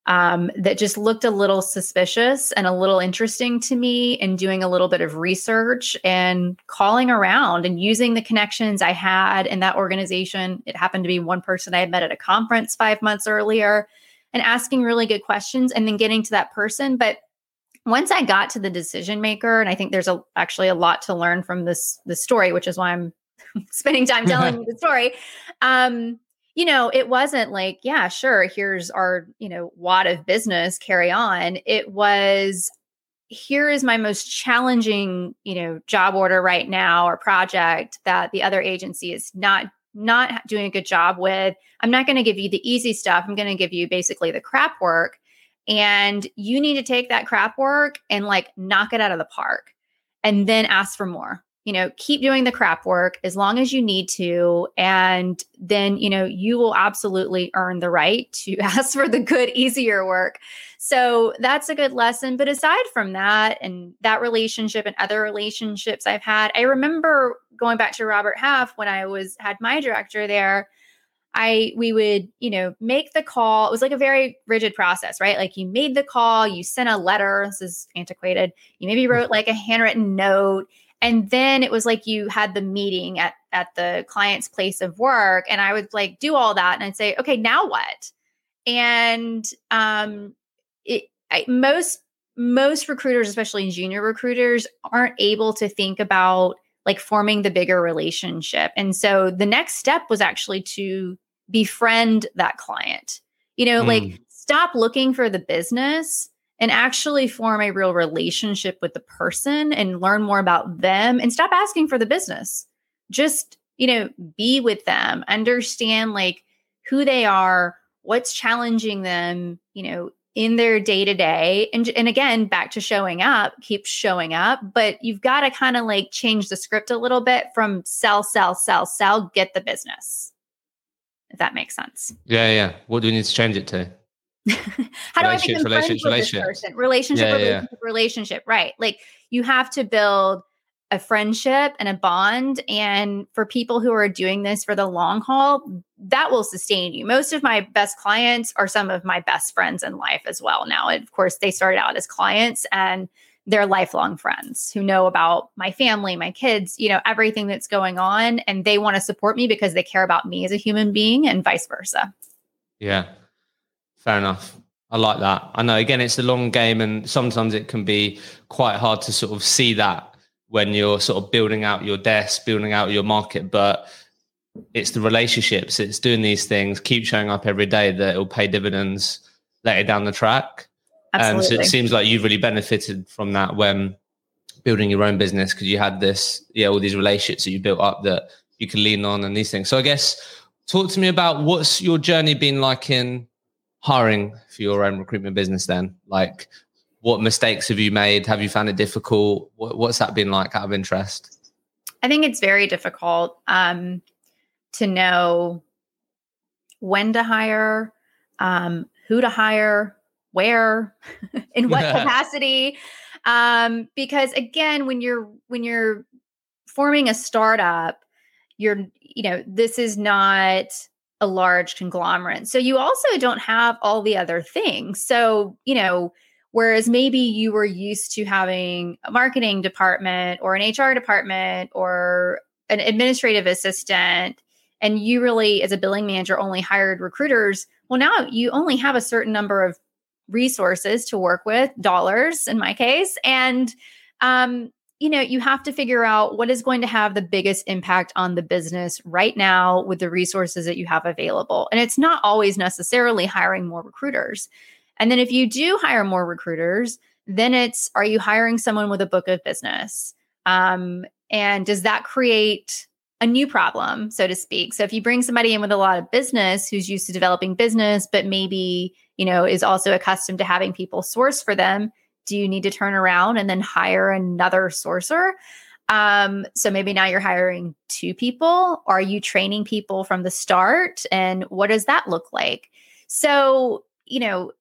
um, that just looked a little suspicious and a little interesting to me and doing a little bit of research and calling around and using the connections I had in that organization. It happened to be one person I had met at a conference five months earlier and asking really good questions and then getting to that person. But once I got to the decision maker, and I think there's a, actually a lot to learn from this this story, which is why I'm spending time telling you the story. Um, you know, it wasn't like, yeah, sure, here's our, you know, wad of business, carry on. It was here is my most challenging, you know, job order right now or project that the other agency is not not doing a good job with. I'm not going to give you the easy stuff. I'm going to give you basically the crap work and you need to take that crap work and like knock it out of the park and then ask for more you know, keep doing the crap work as long as you need to. And then, you know, you will absolutely earn the right to ask for the good, easier work. So that's a good lesson. But aside from that, and that relationship and other relationships I've had, I remember going back to Robert Half when I was had my director there. I we would, you know, make the call. It was like a very rigid process, right? Like you made the call, you sent a letter. This is antiquated. You maybe mm-hmm. wrote like a handwritten note and then it was like you had the meeting at at the client's place of work and i would like do all that and i'd say okay now what? And um it I, most most recruiters especially junior recruiters aren't able to think about like forming the bigger relationship. And so the next step was actually to befriend that client. You know mm. like stop looking for the business and actually form a real relationship with the person and learn more about them and stop asking for the business. Just, you know, be with them, understand like who they are, what's challenging them, you know, in their day to day. And and again, back to showing up, keep showing up, but you've got to kind of like change the script a little bit from sell, sell, sell, sell, get the business. If that makes sense. Yeah, yeah. What do we need to change it to? How do I become friends with this person? Relationship, yeah, relationship, yeah. relationship. Right. Like you have to build a friendship and a bond. And for people who are doing this for the long haul, that will sustain you. Most of my best clients are some of my best friends in life as well. Now, of course, they started out as clients and they're lifelong friends who know about my family, my kids, you know, everything that's going on. And they want to support me because they care about me as a human being and vice versa. Yeah. Fair enough. I like that. I know, again, it's a long game, and sometimes it can be quite hard to sort of see that when you're sort of building out your desk, building out your market. But it's the relationships, it's doing these things, keep showing up every day that it will pay dividends later down the track. And um, so it seems like you've really benefited from that when building your own business because you had this, yeah, all these relationships that you built up that you can lean on and these things. So I guess talk to me about what's your journey been like in hiring for your own recruitment business then? Like, what mistakes have you made? Have you found it difficult? What, what's that been like out of interest? I think it's very difficult um, to know when to hire, um, who to hire, where, in what capacity. Um, because again, when you're when you're forming a startup, you're you know this is not a large conglomerate. So you also don't have all the other things. So, you know, whereas maybe you were used to having a marketing department or an HR department or an administrative assistant and you really as a billing manager only hired recruiters, well now you only have a certain number of resources to work with, dollars in my case, and um you know, you have to figure out what is going to have the biggest impact on the business right now with the resources that you have available. And it's not always necessarily hiring more recruiters. And then if you do hire more recruiters, then it's are you hiring someone with a book of business? Um, and does that create a new problem, so to speak? So if you bring somebody in with a lot of business who's used to developing business, but maybe, you know, is also accustomed to having people source for them, do you need to turn around and then hire another sourcer? Um, so maybe now you're hiring two people. Are you training people from the start? And what does that look like? So, you know,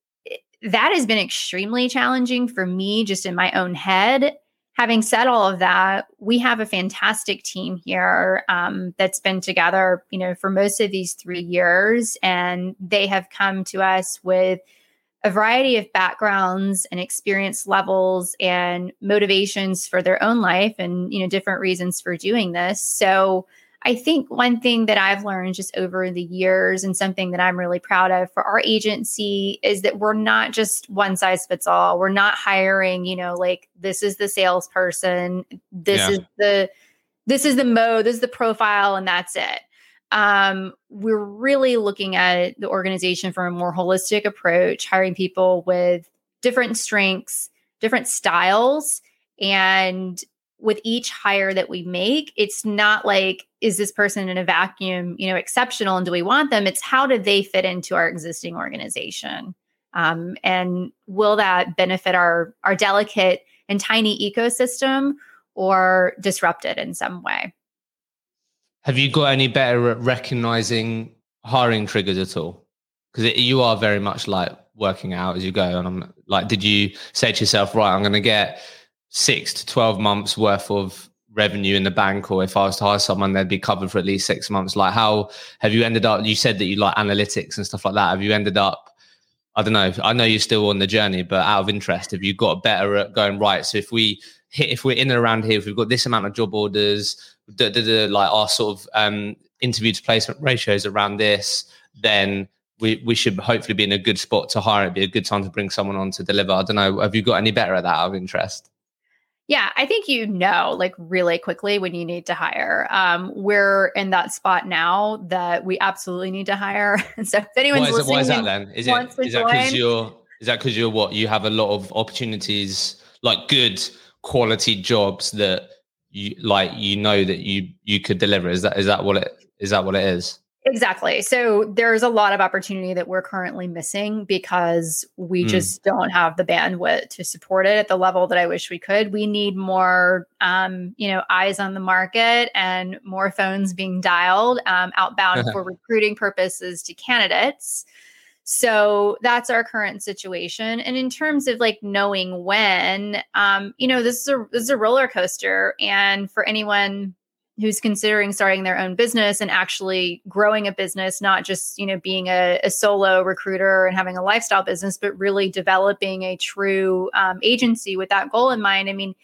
that has been extremely challenging for me just in my own head. Having said all of that, we have a fantastic team here um, that's been together, you know, for most of these three years, and they have come to us with a variety of backgrounds and experience levels and motivations for their own life and you know different reasons for doing this. So i think one thing that i've learned just over the years and something that i'm really proud of for our agency is that we're not just one size fits all. We're not hiring you know like this is the salesperson this yeah. is the this is the mode this is the profile and that's it um, we're really looking at the organization from a more holistic approach, hiring people with different strengths, different styles. And with each hire that we make, it's not like, is this person in a vacuum, you know, exceptional and do we want them? It's how do they fit into our existing organization? Um, and will that benefit our our delicate and tiny ecosystem or disrupt it in some way. Have you got any better at recognizing hiring triggers at all? Because you are very much like working out as you go. And I'm like, did you say to yourself, right, I'm going to get six to 12 months worth of revenue in the bank or if I was to hire someone, they'd be covered for at least six months. Like, how have you ended up? You said that you like analytics and stuff like that. Have you ended up? I don't know. I know you're still on the journey, but out of interest, have you got better at going right? So if we if we're in and around here, if we've got this amount of job orders, the, the, the, like our sort of um, interview to placement ratios around this, then we, we should hopefully be in a good spot to hire. It'd be a good time to bring someone on to deliver. I don't know. Have you got any better at that out of interest? Yeah, I think you know, like really quickly when you need to hire. Um, we're in that spot now that we absolutely need to hire. so if anyone's listening, it, why is that then? Is it is that because you're is that because you're what you have a lot of opportunities, like good quality jobs that you like you know that you you could deliver? Is that is that what it is that what it is? Exactly. So there's a lot of opportunity that we're currently missing because we mm. just don't have the bandwidth to support it at the level that I wish we could. We need more, um, you know, eyes on the market and more phones being dialed um, outbound for recruiting purposes to candidates. So that's our current situation. And in terms of like knowing when, um, you know, this is a this is a roller coaster, and for anyone who's considering starting their own business and actually growing a business not just you know being a, a solo recruiter and having a lifestyle business but really developing a true um, agency with that goal in mind i mean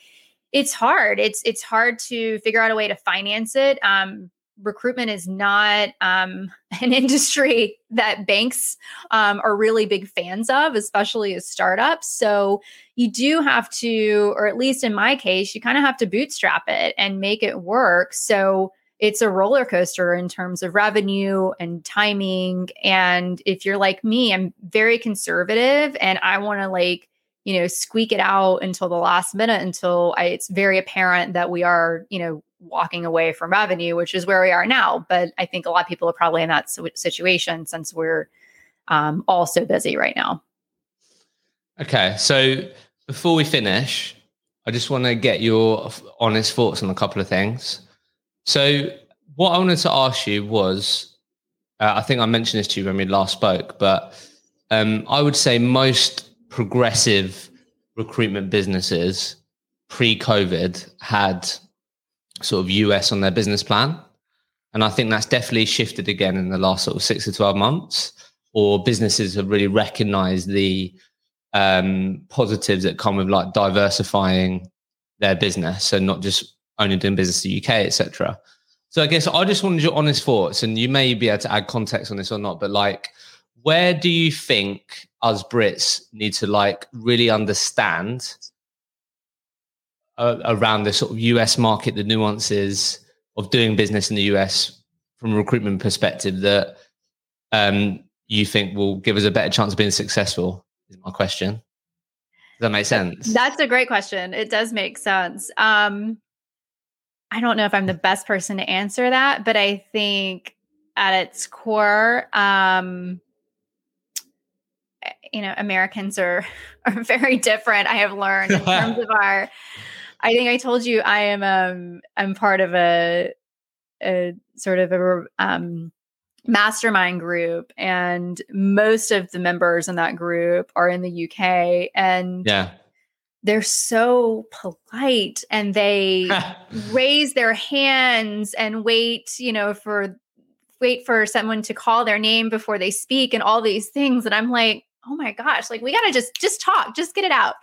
it's hard. It's it's hard to figure out a way to finance it. Um, recruitment is not um, an industry that banks um, are really big fans of, especially as startups. So you do have to, or at least in my case, you kind of have to bootstrap it and make it work. So it's a roller coaster in terms of revenue and timing. And if you're like me, I'm very conservative and I want to like, you know, squeak it out until the last minute until I, it's very apparent that we are, you know, walking away from revenue, which is where we are now. But I think a lot of people are probably in that situation since we're um, all so busy right now. Okay. So before we finish, I just want to get your honest thoughts on a couple of things. So, what I wanted to ask you was uh, I think I mentioned this to you when we last spoke, but um, I would say most progressive recruitment businesses pre COVID had sort of US on their business plan. And I think that's definitely shifted again in the last sort of six to 12 months, or businesses have really recognized the um, positives that come with like diversifying their business and not just only doing business in the UK, etc. So I guess I just wanted your honest thoughts, and you may be able to add context on this or not, but like, where do you think us Brits need to like really understand uh, around the sort of US market, the nuances of doing business in the US from a recruitment perspective that um, you think will give us a better chance of being successful? Is my question. Does that make sense? That's a great question. It does make sense. Um, I don't know if I'm the best person to answer that, but I think at its core, um, eh, you know, Americans are are very different. I have learned in terms of our I think I told you I am um I'm part of a a sort of a um mastermind group and most of the members in that group are in the UK and yeah. they're so polite and they raise their hands and wait you know for wait for someone to call their name before they speak and all these things and I'm like oh my gosh like we got to just just talk just get it out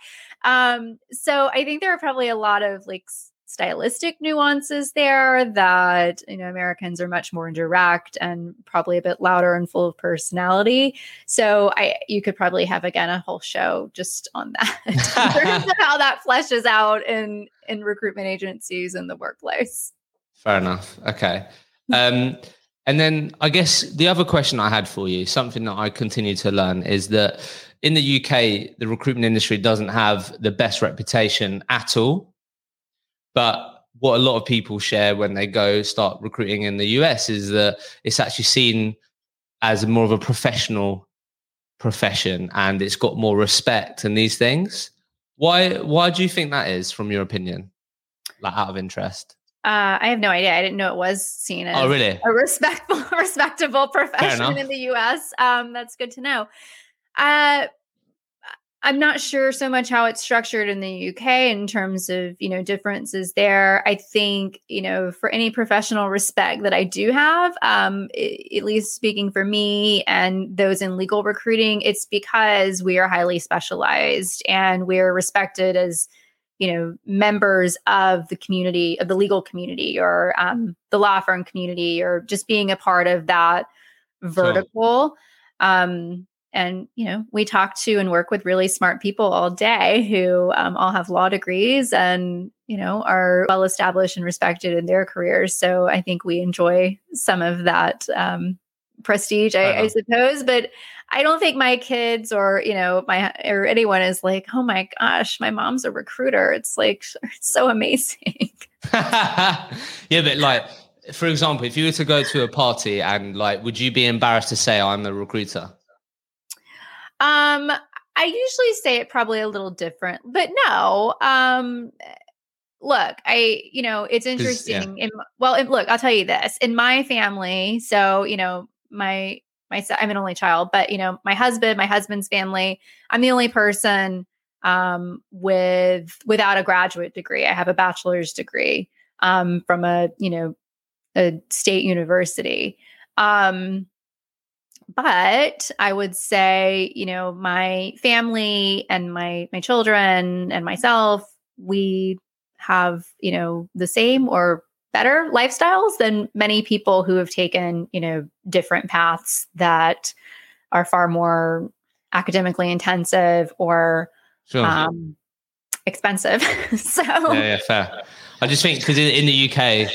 um, so I think there are probably a lot of like stylistic nuances there that you know Americans are much more direct and probably a bit louder and full of personality. So I you could probably have again a whole show just on that how that fleshes out in in recruitment agencies in the workplace. Fair enough. Okay. Um and then I guess the other question I had for you, something that I continue to learn is that in the UK, the recruitment industry doesn't have the best reputation at all. But what a lot of people share when they go start recruiting in the US is that it's actually seen as more of a professional profession and it's got more respect and these things. Why why do you think that is from your opinion? like out of interest? Uh, I have no idea. I didn't know it was seen as oh, really? a respectful, respectable profession in the U.S. Um, that's good to know. Uh, I'm not sure so much how it's structured in the UK in terms of, you know, differences there. I think, you know, for any professional respect that I do have, um, it, at least speaking for me and those in legal recruiting, it's because we are highly specialized and we're respected as, you know, members of the community, of the legal community or um, the law firm community, or just being a part of that vertical. Sure. Um, and you know we talk to and work with really smart people all day who um, all have law degrees and you know are well established and respected in their careers. So i think we enjoy some of that um, prestige I, I, uh-huh. suppose. But i don't think my kids or you know my or anyone is like oh my gosh my mom's a recruiter. It's like it's so amazing. Yeah but like for example if you were to go to a party and like would you be embarrassed to say i'm a recruiter um, I usually say it probably a little different, but no. Um, look, I, you know, it's interesting. Yeah. In, well, in, look, I'll tell you this. In my family, so you know, my my I'm an only child, but you know, my husband, my husband's family, I'm the only person um, with without a graduate degree. I have a bachelor's degree um, from a you know a state university. Um, but I would say, you know, my family and my my children and myself, we have, you know, the same or better lifestyles than many people who have taken, you know, different paths that are far more academically intensive or sure. um, expensive. so yeah, yeah, fair. I just think because in the UK,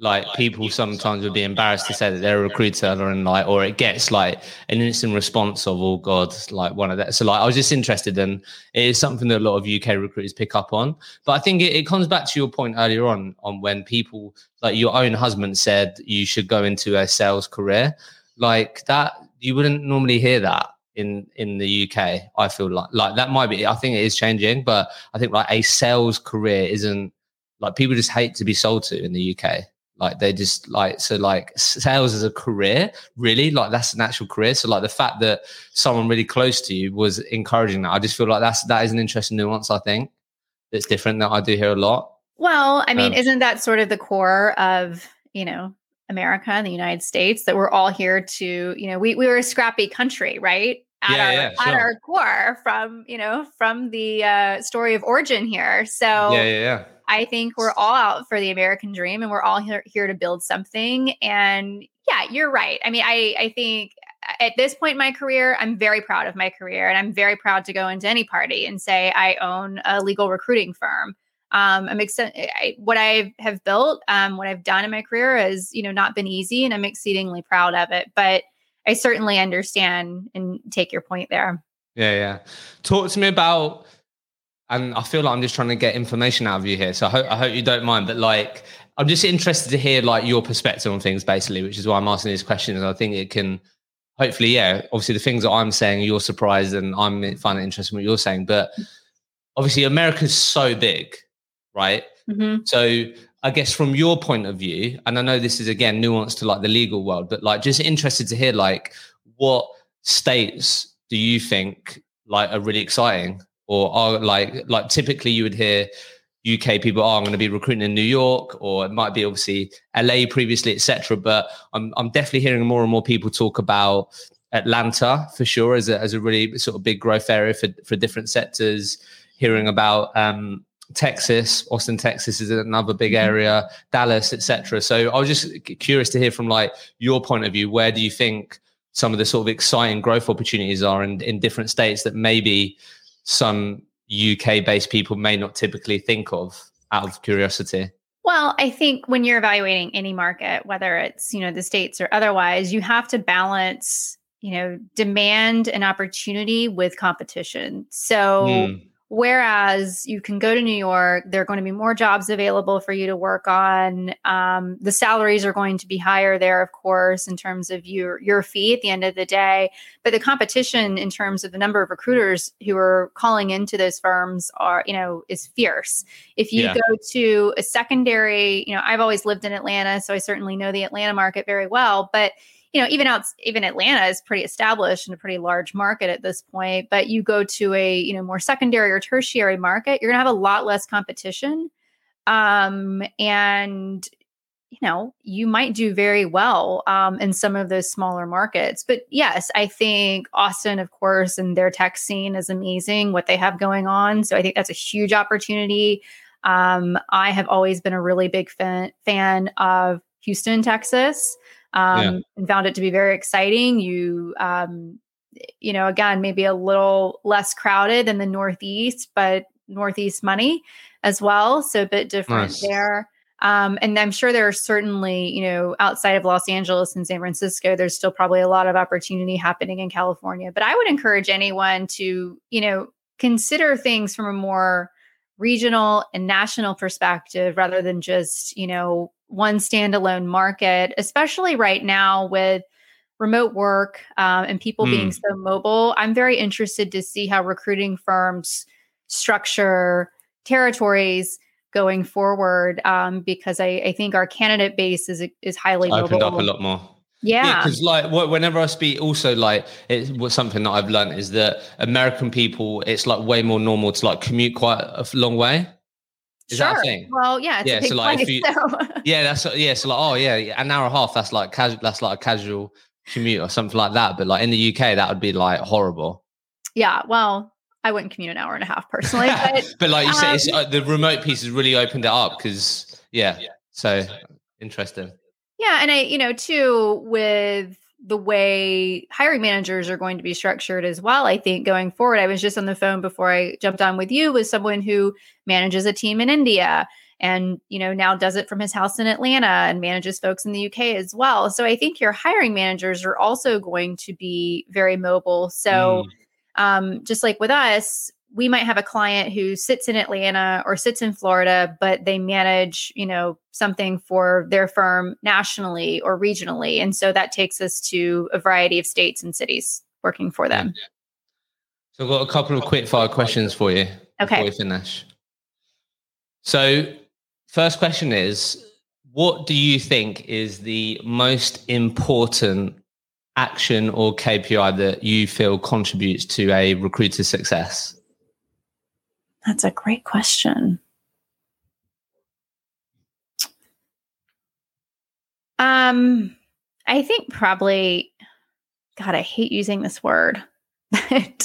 like people sometimes would be embarrassed to say that they're a recruiter and like or it gets like an instant response of oh god like one of that so like i was just interested and it is something that a lot of uk recruiters pick up on. But i think it, it comes back to your point earlier on on when people like your own husband said you should go into a sales career like that you wouldn't normally hear that in in the UK I feel like like that might be I think it is changing but I think like a sales career isn't like people just hate to be sold to in the UK like they just like so like sales as a career really. Like that's an actual career. So like the fact that someone really close to you was encouraging that. I just feel like that's that is an interesting nuance i think. That's different that i do hear a lot. Well i mean um, isn't that sort of the core of you know america and the united states that we're all here to you know we, we were a scrappy country right? At, yeah, our, yeah, sure. at our core from you know from the uh, story of origin here. So yeah yeah yeah I think we're all out for the American dream and we're all here, here to build something. And yeah, you're right. I mean, I, I think at this point in my career, I'm very proud of my career and I'm very proud to go into any party and say I own a legal recruiting firm. Um, I'm excited. What I have built, um, what I've done in my career has, you know, not been easy, and I'm exceedingly proud of it. But I certainly understand and take your point there. Yeah, yeah. Talk to me about and I feel like I'm just trying to get information out of you here. So I hope I hope you don't mind. But like, I'm just interested to hear like your perspective on things, basically, which is why I'm asking these questions. I think it can, hopefully, yeah. Obviously, the things that I'm saying, you're surprised, and I'm finding it interesting what you're saying. But obviously, America's so big, right? Mm-hmm. So I guess from your point of view, and I know this is again nuanced to like the legal world, but like just interested to hear like what states do you think like are really exciting or are like like typically you would hear UK people are oh, going to be recruiting in New York, or it might be obviously LA previously, etc. But I'm I'm definitely hearing more and more people talk about Atlanta for sure as a as a really sort of big growth area for for different sectors. Hearing about um, Texas, Austin, Texas is another big mm-hmm. area, Dallas, etc. So I was just curious to hear from like your point of view. Where do you think some of the sort of exciting growth opportunities are in in different states that maybe some UK based people may not typically think of out of curiosity? Well, I think when you're evaluating any market, whether it's, you know, the states or otherwise, you have to balance, you know, demand and opportunity with competition. So mm. Whereas you can go to New York, there are going to be more jobs available for you to work on. Um, the salaries are going to be higher there, of course, in terms of your your fee at the end of the day. But the competition in terms of the number of recruiters who are calling into those firms are, you know, is fierce. If you yeah. go to a secondary, you know, I've always lived in Atlanta, so I certainly know the Atlanta market very well, but you know, even out even Atlanta is pretty established and a pretty large market at this point. But you go to a you know more secondary or tertiary market, you're gonna have a lot less competition, um, and you know you might do very well um, in some of those smaller markets. But yes, I think Austin, of course, and their tech scene is amazing. What they have going on, so I think that's a huge opportunity. Um, I have always been a really big fan, fan of Houston, Texas um, yeah. and found it to be very exciting. You, um, you know, again, maybe a little less crowded than the Northeast, but Northeast money as well. So a bit different nice. there. Um, and I'm sure there are certainly, you know, outside of Los Angeles and San Francisco, there's still probably a lot of opportunity happening in California. But I would encourage anyone to, you know, consider things from a more regional and national perspective rather than just, you know, one standalone market, especially right now with remote work um, and people mm. being hmm. so mobile. I'm very interested to see how recruiting firms structure territories going forward um, because I, I, think our candidate base is is highly opened mobile. up a lot more. Yeah, because yeah, like whenever I speak, also like it was something that I've learned is that American people, it's like way more normal to like commute quite a long way. Is sure. that a thing? Well, yeah, yeah. so like, place, if you, so. yeah, that's yeah. So like, oh yeah, an hour and a half. That's like casual. That's like a casual commute or something like that. But like in the UK, that would be like horrible. Yeah. Well, I wouldn't commute an hour and a half personally, but, but like you um, said, uh, the remote piece has really opened it up because yeah. So interesting. Yeah, and I, you know, too with the way hiring managers are going to be structured as well. I think going forward, I was just on the phone before I jumped on with you with someone who manages a team in India and you know now does it from his house in Atlanta and manages folks in the UK as well. So I think your hiring managers are also going to be very mobile. So mm. um, just like with us, we might have a client who sits in Atlanta or sits in Florida, but they manage, you know, something for their firm nationally or regionally. And so that takes us to a variety of states and cities working for them. So I've got a couple of quick fire questions for you okay. before we finish. So first question is what do you think is the most important action or KPI that you feel contributes to a recruiter's success? That's a great question. Um, I think probably, God, I hate using this word. to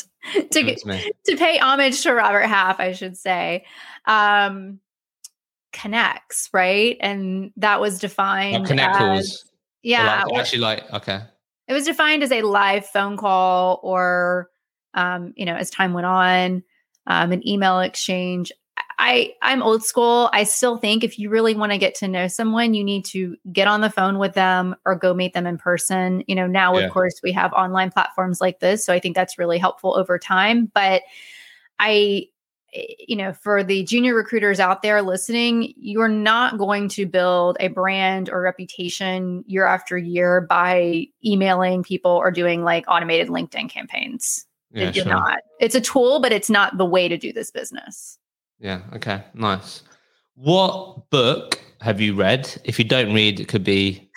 to pay homage to Robert Half, I should say, um, connects right, and that was defined. connect as, yeah, like, actually, like okay, it was defined as a live phone call, or um, you know, as time went on, um, an email exchange. I I'm old school. I still think if you really want to get to know someone, you need to get on the phone with them or go meet them in person. You know, now yeah. of course we have online platforms like this, so I think that's really helpful over time, but I eh, you know, for the junior recruiters out there listening, you're not going to build a brand or reputation year after year by emailing people or doing like automated LinkedIn campaigns. Yeah, sure. not. It's a tool, but it's not the way to do this business. Yeah. Okay. Nice. What book have you read? If you don't read, it could be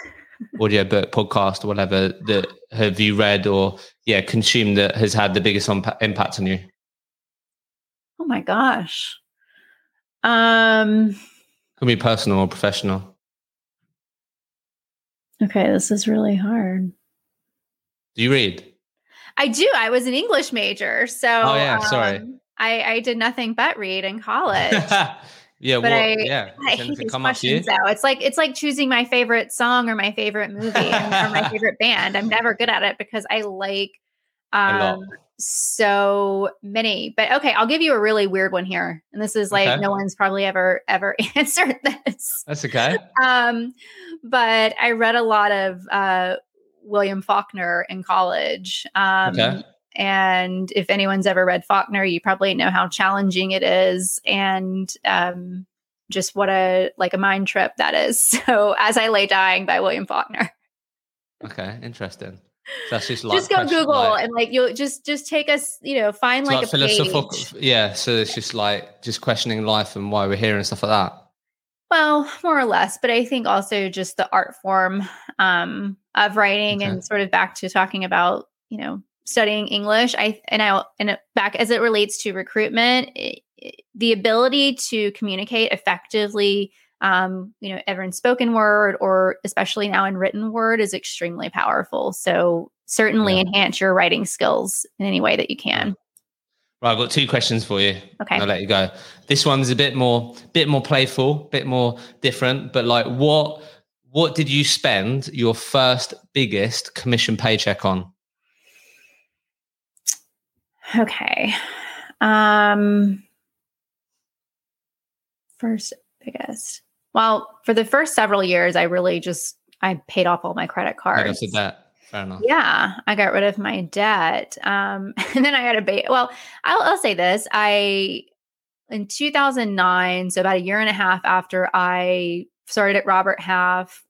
audio book, podcast, or whatever that have you read or yeah consumed that has had the biggest impact on you? Oh my gosh. Um. Could be personal or professional. Okay, this is really hard. Do you read? I do. I was an English major, so oh yeah, sorry. Um, I, I did nothing but read in college. yeah, but well, I, yeah. I hate these questions though. It's like it's like choosing my favorite song or my favorite movie or my favorite band. I'm never good at it because I like um so many. But okay, I'll give you a really weird one here. And this is like okay. no one's probably ever ever answered this. That's okay. Um but I read a lot of uh William Faulkner in college. Um, okay. and if anyone's ever read Faulkner, you probably know how challenging it is, and um, just what a like a mind trip that is. So, as I lay dying by William Faulkner. Okay, interesting. So that's just like just go Google like, and like you'll just just take us, you know, find like, like, a philosophical. Page. Yeah, so it's just like just questioning life and why we're here and stuff like that. Well, more or less, but I think also just the art form um, of writing okay. and sort of back to talking about you know studying English. I and I and back as it relates to recruitment, it, the ability to communicate effectively um, you know, ever in spoken word or especially now in written word is extremely powerful. So certainly yeah. enhance your writing skills in any way that you can. Right, I've got two questions for you. Okay. I'll let you go. This one's a bit more bit more playful, bit more different, but like what what did you spend your first biggest commission paycheck on? Okay. Um first biggest. Well, for the first several years, I really just I paid off all my credit cards. I debt. Fair enough. Yeah, I got rid of my debt, um, and then I had a ba- well. I'll, I'll say this: I in 2009, so about a year and a half after I started at Robert Half,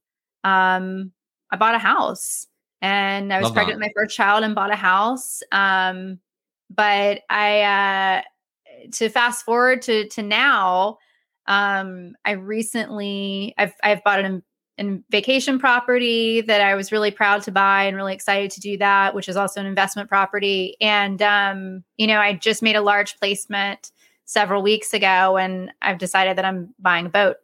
um, I bought a house, and I was Love pregnant that. with my first child and bought a house. Um, but I uh, to fast forward to to now um, I recently I've I've bought an in vacation property that I was really proud to buy and really excited to do that, which is also an investment property. And um, you know, I just made a large placement several weeks ago, and I've decided that I'm buying a boat.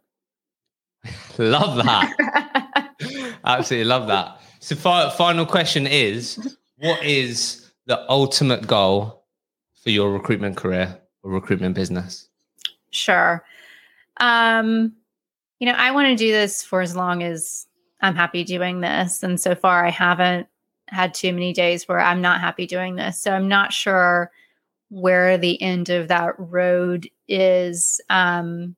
love that. Absolutely love that. So, fi- final question is: What is the ultimate goal for your recruitment career or recruitment business? Sure. Um, you know, I want to do this for as long as I'm happy doing this. And so far, I haven't had too many days where I'm not happy doing this. So I'm not sure where the end of that road is. Um,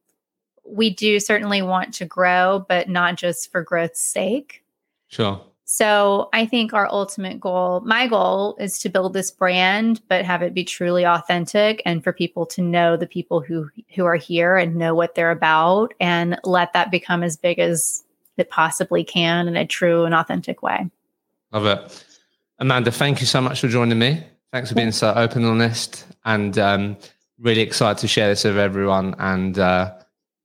we do certainly want to grow, but not just for growth's sake. Sure. So I think our ultimate goal, my goal is to build this brand, but have it be truly authentic and for people to know the people who who are here and know what they're about and let that become as big as it possibly can in a true and authentic way. Love it. Amanda, thank you so much for joining me. Thanks for being so open and honest and um, really excited to share this with everyone and uh,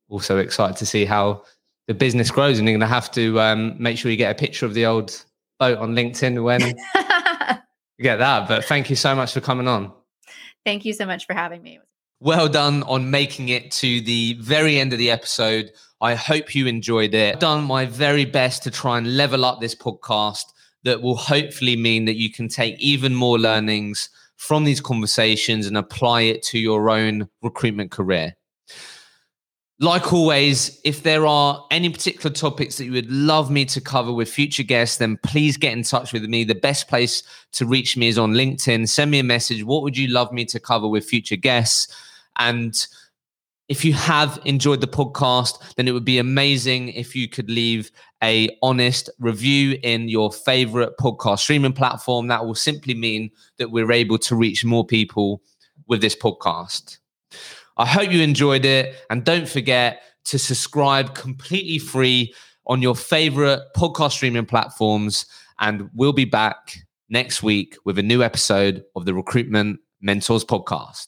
also excited to see how the business grows and you're going to have to um, make sure you get a picture of the old boat on LinkedIn when you get that. But thank you so much for coming on. Thank you so much for having me. Well done on making it to the very end of the episode. I hope you enjoyed it. I've done my very best to try and level up this podcast that will hopefully mean that you can take even more learnings from these conversations and apply it to your own recruitment career. Like always, if there are any particular topics that you would love me to cover with future guests, then please get in touch with me. The best place to reach me is on LinkedIn. Send me a message. What would you love me to cover with future guests? And if you have enjoyed the podcast, then it would be amazing if you could leave a honest review in your favorite podcast streaming platform. That will simply mean that we're able to reach more people with this podcast. I hope you enjoyed it. And don't forget to subscribe completely free on your favorite podcast streaming platforms. And we'll be back next week with a new episode of the Recruitment Mentors Podcast.